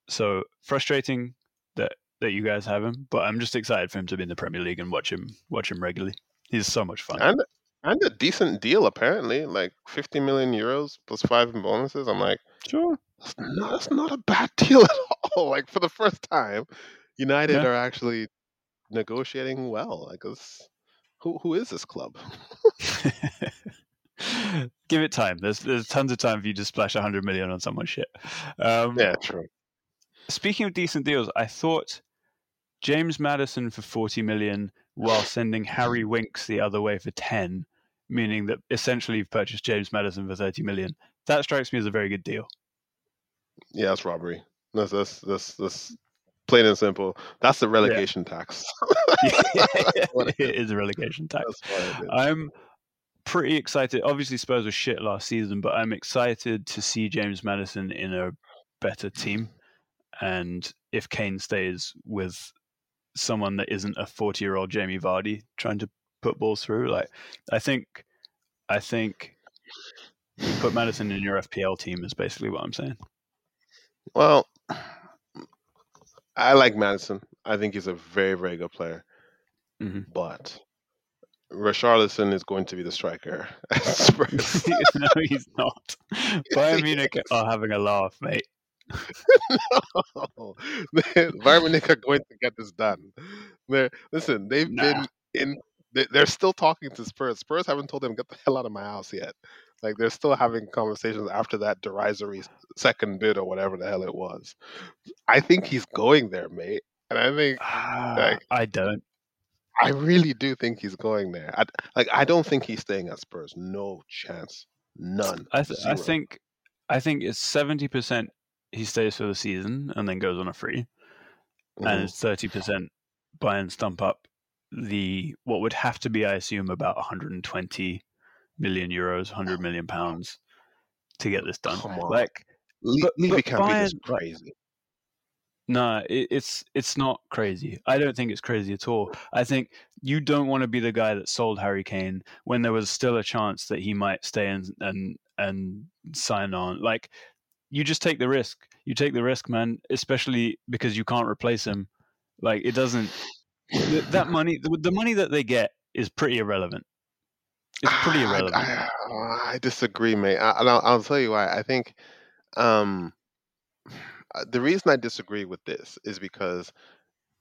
so frustrating that that you guys have him, but I'm just excited for him to be in the Premier League and watch him watch him regularly. He's so much fun. and and a decent deal apparently, like 50 million euros plus five in bonuses. I'm like. Sure. That's not, that's not a bad deal at all. Like for the first time, United Yeah. are actually negotiating well. Like this, who who is this club? Give it time. There's there's tons of time for you to splash 100 million on someone's shit. Um, Yeah, true. speaking of decent deals, I thought James Maddison for 40 million while sending Harry Winks the other way for 10, meaning that essentially you've purchased James Maddison for 30 million. That strikes me as a very good deal. Yeah, that's robbery. That's that's that's, that's plain and simple. That's the relegation tax. what it is a relegation tax. That's what it is. I'm pretty excited. Obviously, Spurs were shit last season, but I'm excited to see James Maddison in a better team. And if Kane stays with someone that isn't a 40 year old Jamie Vardy trying to put balls through, like I think, I think put Maddison in your FPL team is basically what I'm saying. Well, I like Maddison. I think he's a very very good player. Mhm. But Richarlison is going to be the striker no, he's not. Bayern Munich are having a laugh, mate. no. Munich are going to get this done. They're, listen, they've Nah. been in. they- They're still talking to Spurs. Spurs haven't told them get the hell out of my house yet. Like they're still having conversations after that derisory second bid or whatever the hell it was. I think he's going there, mate. And I think Ah, Like- I don't. I really do think he's going there. I, like I don't think he's staying at Spurs. No chance. None. I, th- I think I think it's seventy percent he stays for the season and then goes on a free, and Mhm. it's thirty percent buy and stump up the what would have to be, I assume, about one hundred and twenty million euros, hundred million pounds to get this done. Like, Le- but- Levy but can't be this Bayern, crazy. no, it, it's it's not crazy. I don't think it's crazy at all. I think you don't want to be the guy that sold Harry Kane when there was still a chance that he might stay and and and sign on. Like you just take the risk. You take the risk, man. Especially because you can't replace him. Like it doesn't. That money, the, money that they get, is pretty irrelevant. It's pretty irrelevant. I, I disagree, mate. I, and I'll, I'll tell you why. I think um, uh, the reason I disagree with this is because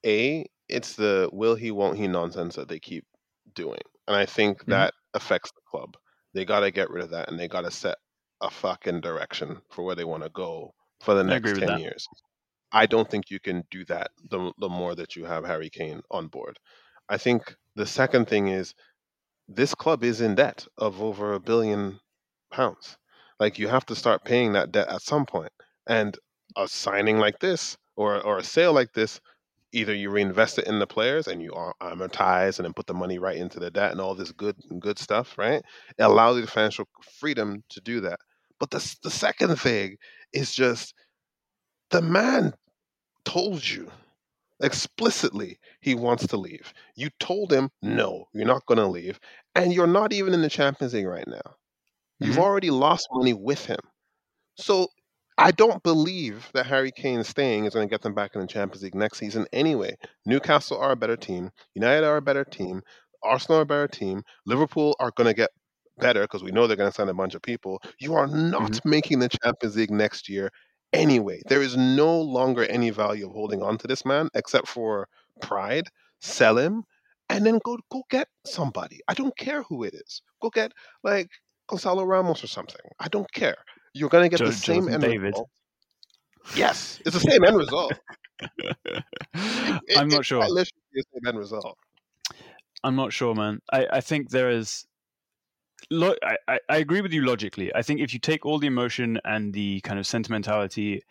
a it's the will he won't he nonsense that they keep doing, and I think Mhm. that affects the club. They got to get rid of that, and they got to set a fucking direction for where they want to go for the next 10 that. years. I don't think you can do that the, the more that you have Harry Kane on board. I think the second thing is this club is in debt of over a billion pounds. Like you have to start paying that debt at some point. And a signing like this or or a sale like this, either you reinvest it in the players and you amortize and then put the money right into the debt and all this good good stuff, right? It allows you the financial freedom to do that. But the the second thing is just the man told you explicitly he wants to leave. You told him no, you're not going to leave, and you're not even in the Champions League right now. You've Mhm. already lost money with him. So I don't believe that Harry Kane staying is going to get them back in the Champions League next season anyway. Newcastle are a better team. United are a better team. Arsenal are a better team. Liverpool are going to get better because we know they're going to sign a bunch of people. You are not mm-hmm. making the Champions League next year anyway. There is no longer any value of holding on to this man except for pride. Sell him and then go go get somebody. I don't care who it is. Go get like Gonçalo Ramos or something. I don't care. You're going to get Jo- the same Jonathan end David. result. Yes, it's the same end result. It- I'm not sure. literally the same end result. I'm not sure, man. I, I think there is. Lo- I, I, agree with you logically. I think if you take all the emotion and the kind of sentimentality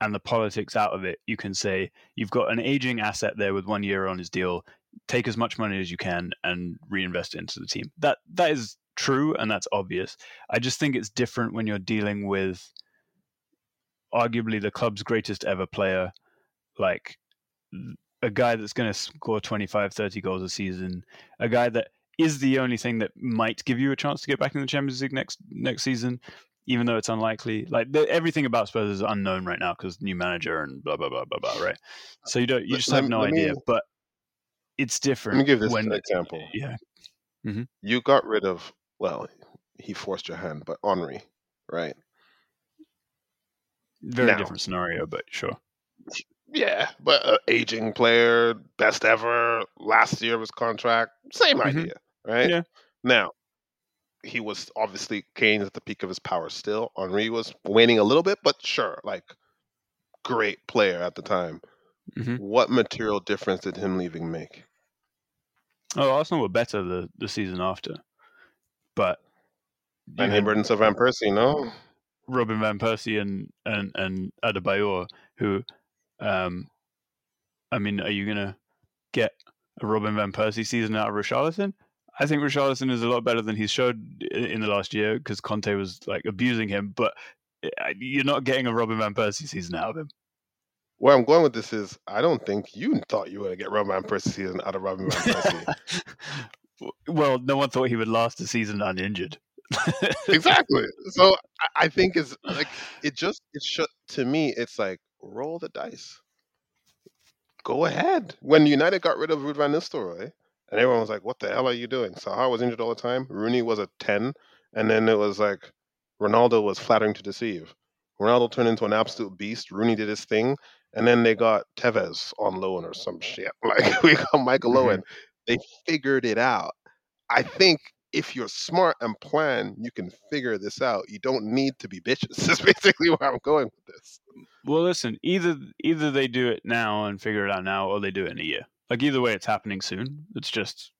and the politics out of it, you can say you've got an aging asset there with one year on his deal. Take as much money as you can and reinvest it into the team. That that is true and that's obvious. I just think it's different when you're dealing with arguably the club's greatest ever player, like a guy that's going to score 25, 30 goals a season, a guy that is the only thing that might give you a chance to get back in the Champions League next next season, even though it's unlikely. Like the, everything about Spurs is unknown right now because new manager and blah blah blah blah blah. Right? So you don't you just let have no idea. me- But it's different. Let me give this when an example. yeah mm-hmm. You got rid of well, he forced your hand, but Henry, right? very Now. different scenario, but sure. Yeah, but uh, aging player, best ever, last year of his contract, same Mhm. idea, right? Yeah. Now, he was obviously Kane at the peak of his power still. Henry was waning a little bit, but sure, like great player at the time. Mhm. What material difference did him leaving make? Oh, Arsenal were better the, the season after, but And Hibbert and Van Persie, no? Robin van Persie and and and Adebayor, who, um, I mean, are you gonna get a Robin van Persie season out of Richarlison? I think Richarlison is a lot better than he's showed in the last year because Conte was like abusing him, but uh, you're not getting a Robin van Persie season out of him. Where I'm going with this is, I don't think you thought you were going to get Robin Van Persie season out of Robin Van Persie. well, no one thought he would last a season uninjured. exactly. So I, I think it's like it just it should to me. It's like roll the dice. Go ahead. When United got rid of Ruud van Nistelrooy, and everyone was like, "What the hell are you doing?" Saha was injured all the time. Rooney was a ten, and then it was like Ronaldo was flattering to deceive. Ronaldo turned into an absolute beast. Rooney did his thing, and then they got Tevez on loan or some shit. Like we got Michael Mhm. Owen. They figured it out. I think if you're smart and plan, you can figure this out. You don't need to be bitches. That's basically where I'm going with this. Well, listen, either either they do it now and figure it out now, or they do it in a year. Like either way, it's happening soon. It's just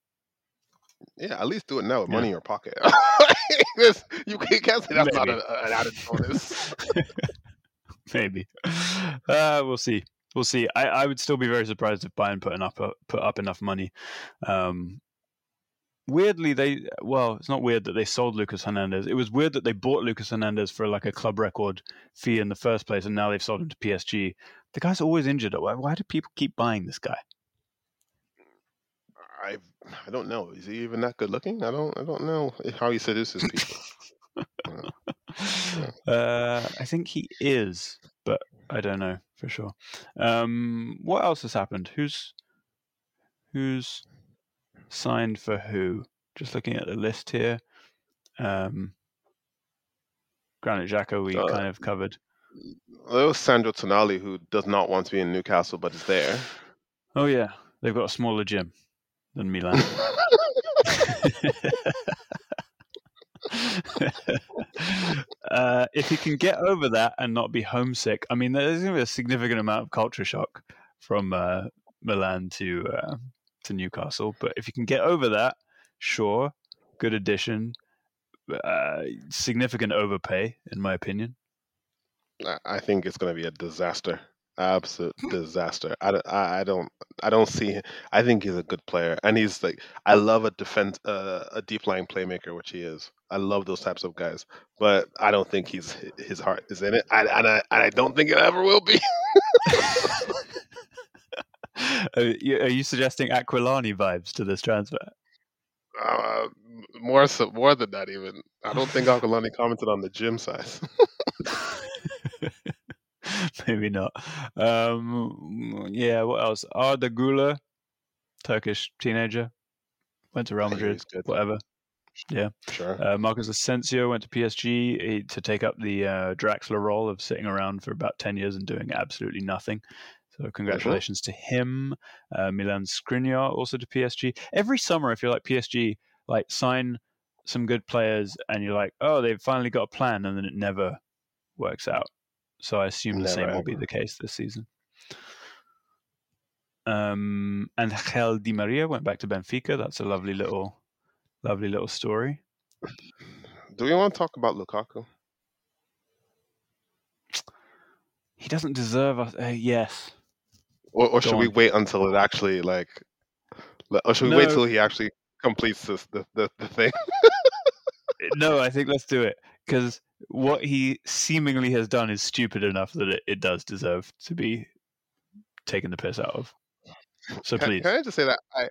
Yeah, at least do it now with Yeah. money in your pocket. You can't say that's not Maybe. a, an added bonus. maybe. Uh, we'll see. We'll see. I, I would still be very surprised if Bayern put enough put up enough money. Um, weirdly, they well, it's not weird that they sold Lucas Hernandez. It was weird that they bought Lucas Hernandez for like a club record fee in the first place, and now they've sold him to PSG. The guy's always injured. Why, why do people keep buying this guy? I I don't know. Is he even that good looking? I don't I don't know how he seduces people. Uh, I think he is, but I don't know for sure. Um, what else has happened? Who's who's signed for who? Just looking at the list here. Um, Granit Xhaka, we Uh, kind of covered. There was Sandro Tonali who does not want to be in Newcastle but is there. Oh yeah, they've got a smaller gym than Milan. uh, if he can get over that and not be homesick, I mean, there's going to be a significant amount of culture shock from uh, Milan to uh, to Newcastle. But if you can get over that, sure, good addition. Uh, significant overpay, in my opinion. I think it's going to be a disaster. Absolute disaster. I don't, I don't I don't see. I think he's a good player, and he's like I love a defense uh, a deep line playmaker, which he is. I love those types of guys, but I don't think he's his heart is in it, I, and I and I don't think it ever will be. are, you, are you suggesting Aquilani vibes to this transfer? Uh, more so, more than that, even. I don't think Aquilani commented on the gym size. Maybe not. Um, yeah, what else? Arda Güler, Turkish teenager, went to Real Madrid, whatever. Yeah. Sure. Uh, Marcos Asensio went to PSG to take up the uh, Draxler role of sitting around for about 10 years and doing absolutely nothing. So congratulations to him. Uh, Milan Skriniar also to PSG. Every summer, I feel like PSG like sign some good players, and you're like, oh, they've finally got a plan, and then it never works out. So I assume the same ever. will be the case this season. Um, and Angel Di Maria went back to Benfica. That's a lovely little, lovely little story. Do we want to talk about Lukaku? He doesn't deserve us. Uh, yes. Or, or should on. we wait until it actually like? Or should we no. wait till he actually completes this, the the, the thing? no, I think let's do it because what he seemingly has done is stupid enough that it, it does deserve to be taken the piss out of. So can, please, can I just say that I,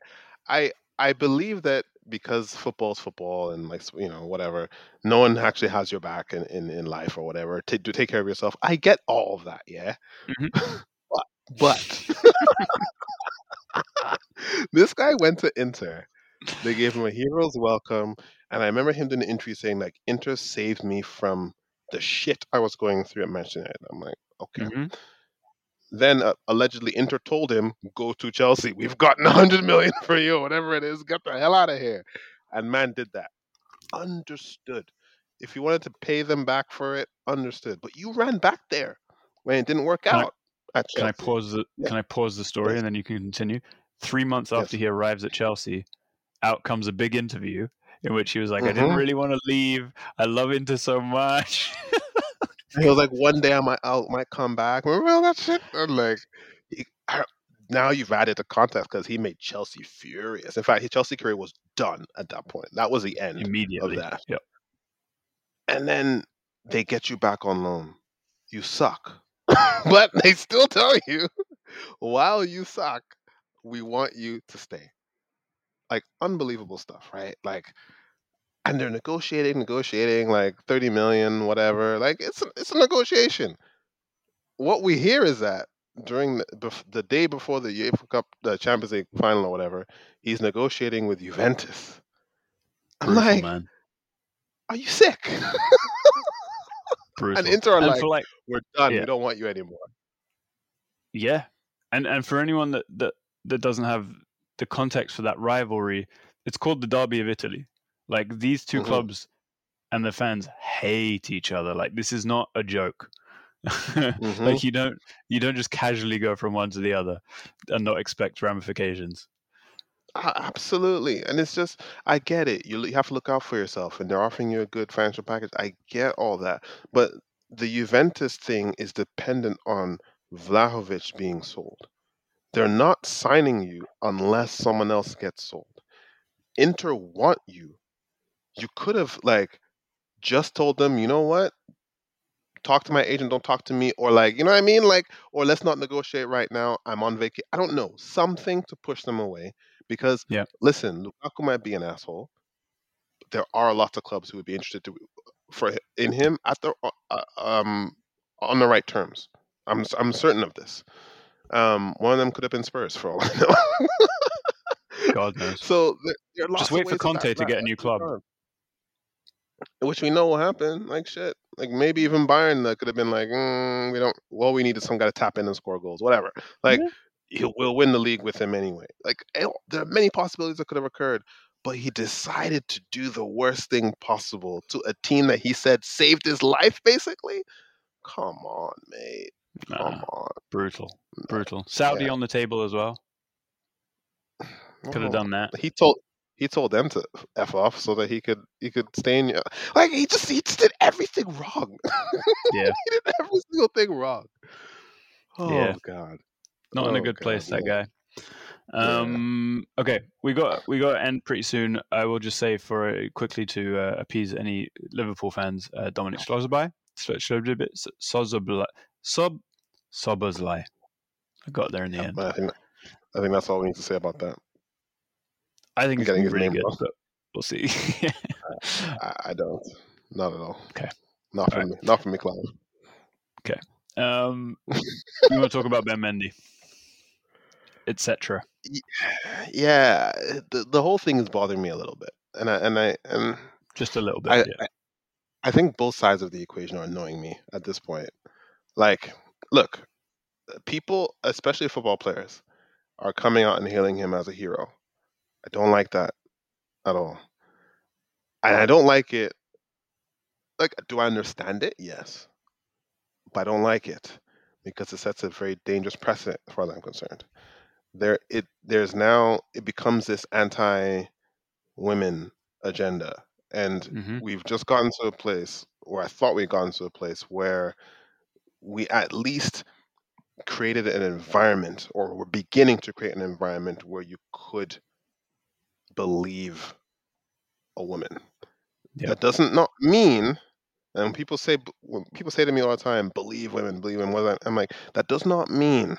I, I believe that because football's football and like you know whatever, no one actually has your back in in, in life or whatever to, to take care of yourself. I get all of that, yeah. Mm-hmm. but, this guy went to Inter. They gave him a hero's welcome. And I remember him doing an interview saying, like, Inter saved me from the shit I was going through at Manchester United. I'm like, okay. Mm-hmm. Then uh, allegedly Inter told him, go to Chelsea. We've gotten 100 million for you, whatever it is. Get the hell out of here. And man did that. Understood. If you wanted to pay them back for it, understood. But you ran back there when it didn't work out. I, can I pause the yeah. Can I pause the story yes. and then you can continue? Three months after yes. he arrives at Chelsea, out comes a big interview in which he was like, mm-hmm. I didn't mm-hmm. really want to leave. I love Inter so much. he was like, one day I might I might come back. Remember all that shit? I'm like, he, I, now you've added the context because he made Chelsea furious. In fact, his Chelsea career was done at that point. That was the end immediately of that. Yep. And then they get you back on loan. You suck, but they still tell you, while you suck, we want you to stay like unbelievable stuff, right? Like, and they're negotiating, negotiating, like thirty million, whatever. Like it's a, it's a negotiation. What we hear is that during the, the day before the UEFA Cup, the Champions League final or whatever, he's negotiating with Juventus. I'm Brutal, like, man. are you sick? and Inter are and like, like, we're done. Yeah. We don't want you anymore. Yeah, and and for anyone that that that doesn't have the context for that rivalry, it's called the Derby of Italy. Like these 2 mm-hmm. clubs and the fans hate each other. Like this is not a joke. mm-hmm. Like you don't you don't just casually go from one to the other and not expect ramifications. Absolutely, and it's just I get it. You, you have to look out for yourself, and they're offering you a good financial package. I get all that, but the Juventus thing is dependent on Vlahovic being sold. They're not signing you unless someone else gets sold. Inter want you. You could have like just told them, you know what? Talk to my agent, don't talk to me, or like, you know what I mean? Like, or let's not negotiate right now. I'm on vacation. I don't know. Something to push them away. Because yeah. listen, Lukaku might be an asshole. There are lots of clubs who would be interested to for in him at the uh, um on the right terms. I'm I'm certain of this. Um, one of them could have been Spurs for all I know. God knows. So there, just wait for Conte to get a new club, which we know will happen. Like shit. Like maybe even Bayern that could have been like, mm, we don't. Well, we needed some guy to tap in and score goals, whatever. Like. He'll, we'll win the league with him anyway. Like eh, there are many possibilities that could have occurred, but he decided to do the worst thing possible to a team that he said saved his life, basically. Come on, mate. Come Nah, on. brutal, brutal. Saudi Yeah. on the table as well. Could have Oh, done that. He told he told them to f off so that he could he could stay in. Like he just he just did everything wrong. Yeah. he did every single thing wrong. Oh Yeah. God. Not in a Oh, good place, God, that guy. Yeah. Um, okay, we got we got to end pretty soon. I will just say for uh, quickly to uh, appease any Liverpool fans, uh, Dominic Slozerby, Slozerby, Sozobly, Sob, Szoboszlai. I got there in the end. I think I think that's all we need to say about that. I think You're getting his really name good, wrong. but we'll see. I, I don't. Not at all. Okay. Not for All me. Not for me, Clive. um, we want to talk about Ben Mendy, etc. Yeah, the the whole thing is bothering me a little bit, and I and I and Just a little bit. I, yeah. I I think both sides of the equation are annoying me at this point. Like, look, uh, people, especially football players, are coming out and hailing him as a hero. I don't like that at all, and I don't like it. Like, do I understand it? Yes, but I don't like it because it sets a very dangerous precedent, as far as I'm concerned. There, it there's now it becomes this anti-women agenda, and hmm we've just gotten to a place where I thought we'd gotten to a place where we at least created an environment, or we're beginning to create an environment where you could believe a woman. Yep. That doesn't not mean, and people say when people say to me all the time, "Believe women, believe women," what is that? I'm like, that does not mean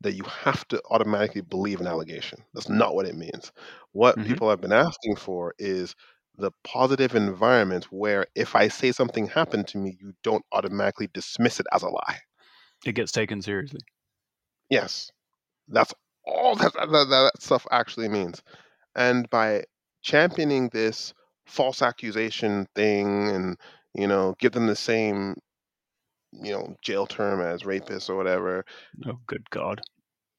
that you have to automatically believe an allegation. That's not what it means. What Mhm. people have been asking for is the positive environment where if I say something happened to me, you don't automatically dismiss it as a lie. It gets taken seriously. Yes, that's all that that, that, that stuff actually means. And by championing this false accusation thing and, you know, give them the same, you know, jail term as rapists or whatever, Oh, good God.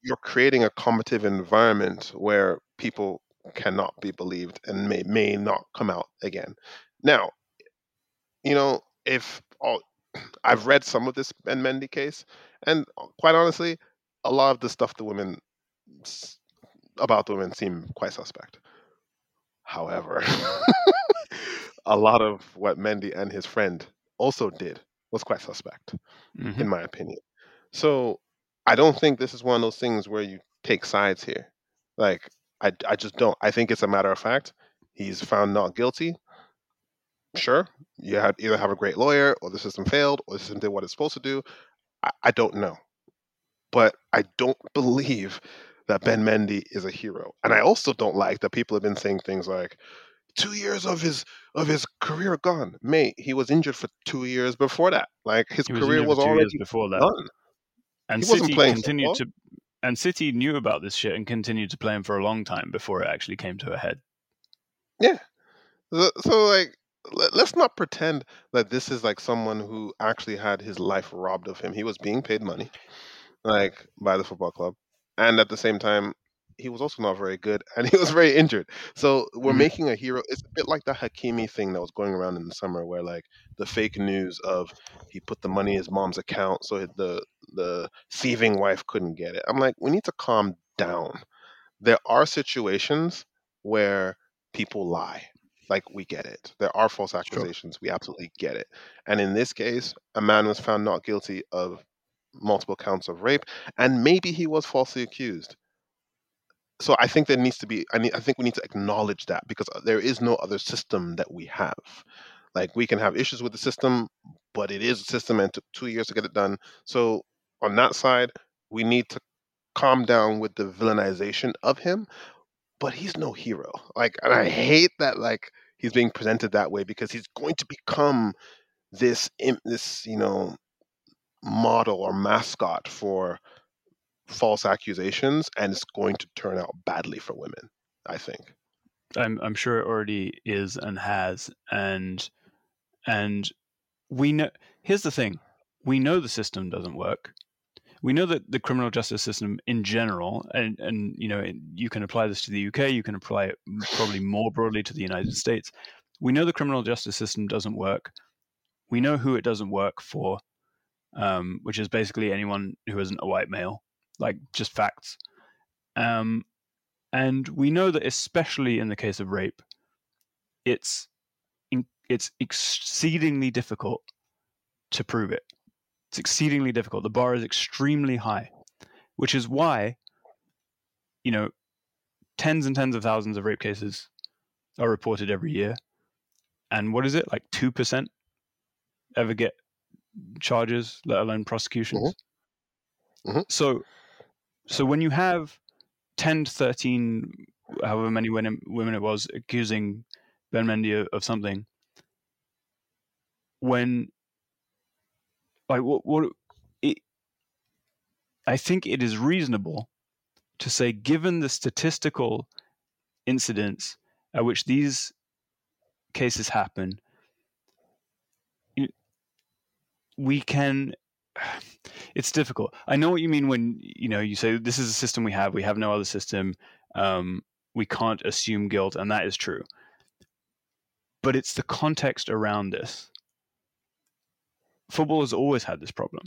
you're creating a combative environment where people cannot be believed and may, may not come out again. Now, you know, if all, I've read some of this Ben Mendy case, and uh, quite honestly, a lot of the stuff the women about the women seem quite suspect. However, a lot of what Mendy and his friend also did was quite suspect hmm in my opinion. So I don't think this is one of those things where you take sides here. Like I, I just don't. I think it's a matter of fact. He's found not guilty. Sure, you had either have a great lawyer, or the system failed, or the system did what it's supposed to do. I, I don't know, but I don't believe that Ben Mendy is a hero, and I also don't like that people have been saying things like two years of his of his career gone. Mate, he was injured for two years before that. Like his was career was already before that. done. And He City continued football. to, and City knew about this shit and continued to play him for a long time before it actually came to a head. Yeah. So, so like, let's not pretend that this is like someone who actually had his life robbed of him. He was being paid money, like by the football club, and at the same time, he was also not very good, and he was very injured. So we're Mhm. making a hero. It's a bit like the Hakimi thing that was going around in the summer, where like the fake news of he put the money in his mom's account, so the the thieving wife couldn't get it. I'm like, we need to calm down. There are situations where people lie. Like we get it. There are false accusations. We absolutely get it. And in this case, a man was found not guilty of multiple counts of rape, and maybe he was falsely accused. So I think there needs to be. I, need, I think we need to acknowledge that because uh, there is no other system that we have. Like we can have issues with the system, but it is a system, and it took two years to get it done. So on that side, we need to calm down with the villainization of him. But he's no hero. Like, and I mm. hate that. Like he's being presented that way because he's going to become this this you know model or mascot for false accusations and it's going to turn out badly for women i think I'm I'm sure it already is and has and and we know here's the thing we know the system doesn't work we know that the criminal justice system in general, and and you know, you can apply this to the UK, you can apply it probably more broadly to the United States. We know the criminal justice system doesn't work. We know who it doesn't work for, um, which is basically anyone who isn't a white male, like just facts. Um, and we know that especially in the case of rape, it's it's exceedingly difficult to prove it. It's exceedingly difficult. The bar is extremely high, which is why, you know, tens and tens of thousands of rape cases are reported every year. And what is it? Like 2% ever get charges, let alone prosecutions. Mm-hmm. Mm-hmm. So, so when you have 10 to 13, however many women, women it was, accusing Ben Mendy of something, when like what what it, I think it is reasonable to say given the statistical incidence at which these cases happen we can it's difficult i know what you mean when you know you say this is a system we have we have no other system um, we can't assume guilt and that is true but it's the context around this football has always had this problem.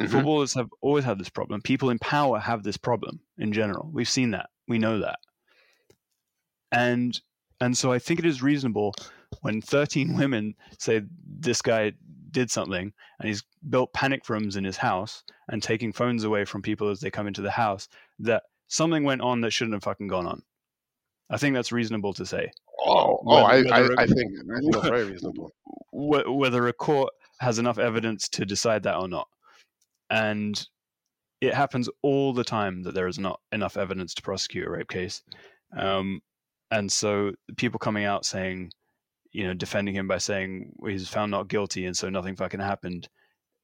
Mm-hmm. Footballers have always had this problem. People in power have this problem in general. We've seen that. We know that. And and so I think it is reasonable when 13 women say this guy did something and he's built panic rooms in his house and taking phones away from people as they come into the house that something went on that shouldn't have fucking gone on. I think that's reasonable to say. Oh, oh I, whether I, I, think, I think that's very reasonable. Whether a court has enough evidence to decide that or not. And it happens all the time that there is not enough evidence to prosecute a rape case. Um, and so people coming out saying, you know, defending him by saying he's found not guilty and so nothing fucking happened,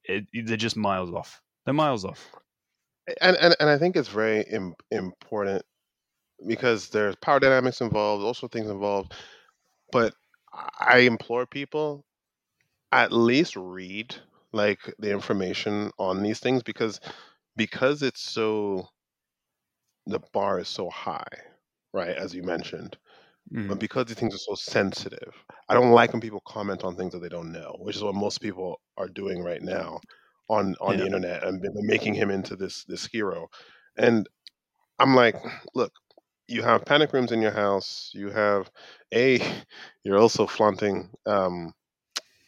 it, they're just miles off. They're miles off. And and, and I think it's very Im- important because there's power dynamics involved, also things involved. But I implore people at least read like the information on these things because because it's so the bar is so high, right? As you mentioned, mm. but because these things are so sensitive, I don't like when people comment on things that they don't know, which is what most people are doing right now on on yeah. the internet and making him into this this hero. And I'm like, look, you have panic rooms in your house. You have a, you're also flaunting um,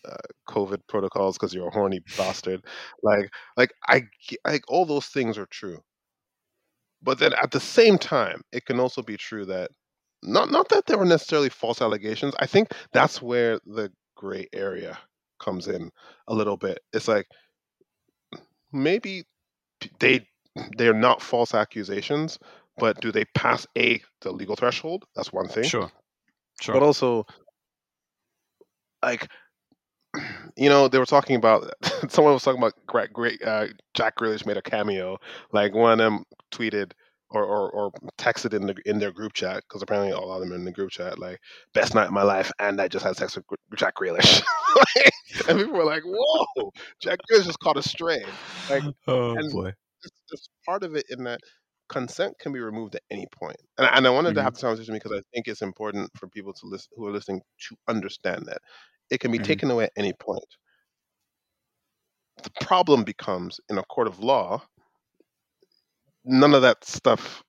uh, COVID protocols because you're a horny bastard. Like, like I, like all those things are true. But then at the same time, it can also be true that not not that there were necessarily false allegations. I think that's where the gray area comes in a little bit. It's like maybe they they're not false accusations, but do they pass a the legal threshold? That's one thing. Sure. Sure. But also like you know, they were talking about someone was talking about great, great uh, Jack Grealish made a cameo. Like one of them tweeted or, or, or texted in the in their group chat because apparently a lot of them are in the group chat like best night of my life and I just had sex with Jack Grealish. and people were like, "Whoa, Jack Grealish just caught a stray." Like, oh boy, there's part of it in that consent can be removed at any point. And, and I wanted mm-hmm. to have this conversation because I think it's important for people to listen who are listening to understand that it can be mm-hmm. taken away at any point. The problem becomes in a court of law, none of that stuff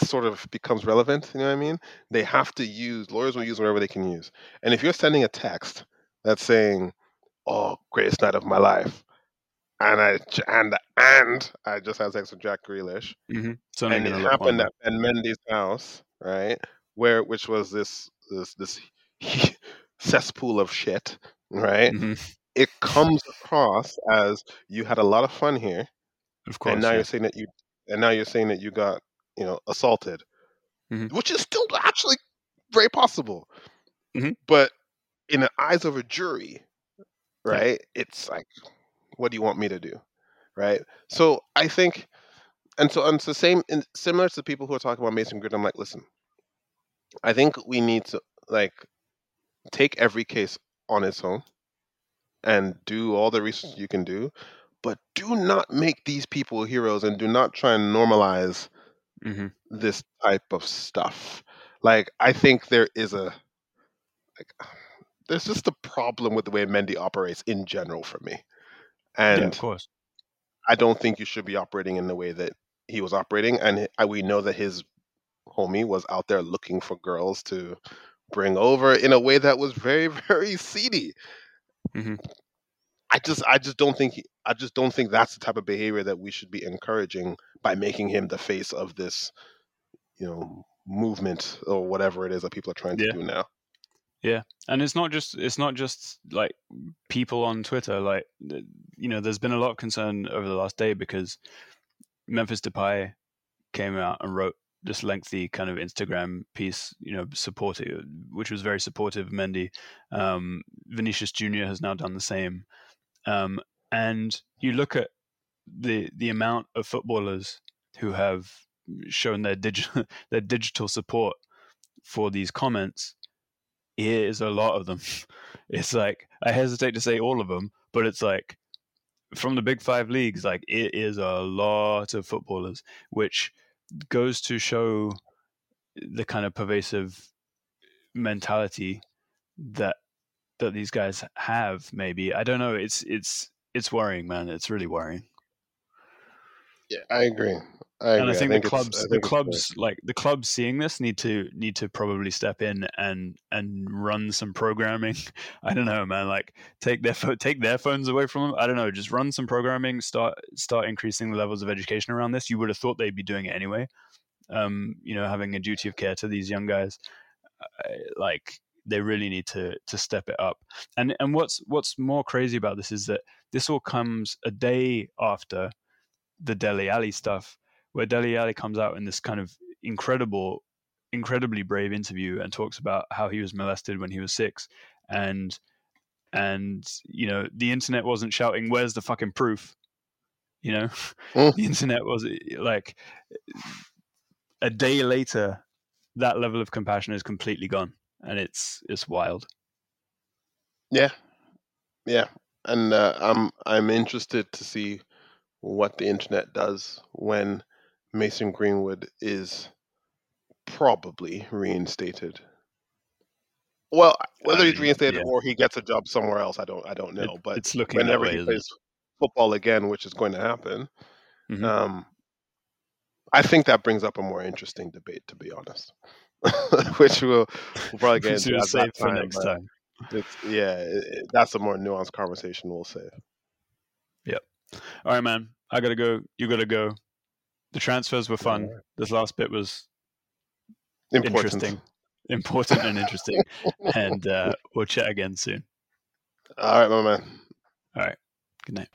sort of becomes relevant. You know what I mean? They have to use, lawyers will use whatever they can use. And if you're sending a text that's saying, oh, greatest night of my life, and I and and I just had sex with Jack Grealish, mm-hmm. and it happened at Ben Mendy's house, right? Where which was this this this cesspool of shit, right? Mm-hmm. It comes across as you had a lot of fun here, of course, and now yeah. you're saying that you, and now you're saying that you got, you know, assaulted, mm-hmm. which is still actually very possible, mm-hmm. but in the eyes of a jury, right? Yeah. It's like, what do you want me to do, right? So I think, and so and it's the same, and similar to the people who are talking about Mason Greenwood. I'm like, listen, I think we need to like take every case on its own and do all the research you can do. But do not make these people heroes and do not try and normalize hmm this type of stuff. Like I think there is a like there's just a problem with the way Mendy operates in general for me. Yeah, And of course. I don't think you should be operating in the way that he was operating. And we know that his homie was out there looking for girls to bring over in a way that was very, very seedy. hmm I just, I just don't think, he, I just don't think that's the type of behavior that we should be encouraging by making him the face of this, you know, movement or whatever it is that people are trying to Yeah. do now. Yeah, and it's not just it's not just like people on Twitter. Like you know, there's been a lot of concern over the last day because Memphis Depay came out and wrote this lengthy kind of Instagram piece, you know, supportive, which was very supportive of Mendy. Um, Vinicius Junior has now done the same, um, and you look at the the amount of footballers who have shown their digital their digital support for these comments it is a lot of them. It's like I hesitate to say all of them, but it's like from the big five leagues, like it is a lot of footballers, which goes to show the kind of pervasive mentality that that these guys have. Maybe I don't know. It's it's it's worrying, man. It's really worrying. Yeah, I agree. I agree. and I think, the clubs, I the think it's fair. clubs, like the clubs, seeing this need to need to probably step in and and run some programming. I don't know, man. Like take their pho- take their phones away from them. I don't know. Just run some programming. Start start increasing the levels of education around this. You would have thought they'd be doing it anyway. Um, you know, having a duty of care to these young guys. Uh, like they really need to to step it up. And and what's what's more crazy about this is that this all comes a day after the Dele Alli stuff, where Dele Alli comes out in this kind of incredible, incredibly brave interview and talks about how he was molested when he was six, and and you know the internet wasn't shouting, "Where's the fucking proof?" You know, Mm. the internet was like a day later, that level of compassion is completely gone, and it's it's wild. Yeah, yeah, and uh, I'm I'm interested to see what the internet does when Mason Greenwood is probably reinstated. Well, whether he's reinstated yeah. or he gets a job somewhere else, I don't I don't know. It- but it's looking whenever way, he plays football again, which is going to happen, Mhm. um, I think that brings up a more interesting debate, to be honest. which we'll, we'll probably get into at save that for time. next time. It's, yeah, it, it- that's a more nuanced conversation. We'll say. Yep. All right, man. I gotta go. You gotta go. The transfers were fun. Alright. This last bit was Important. interesting, important, and interesting. and uh, we'll chat again soon. All right, my man. All right. Good night.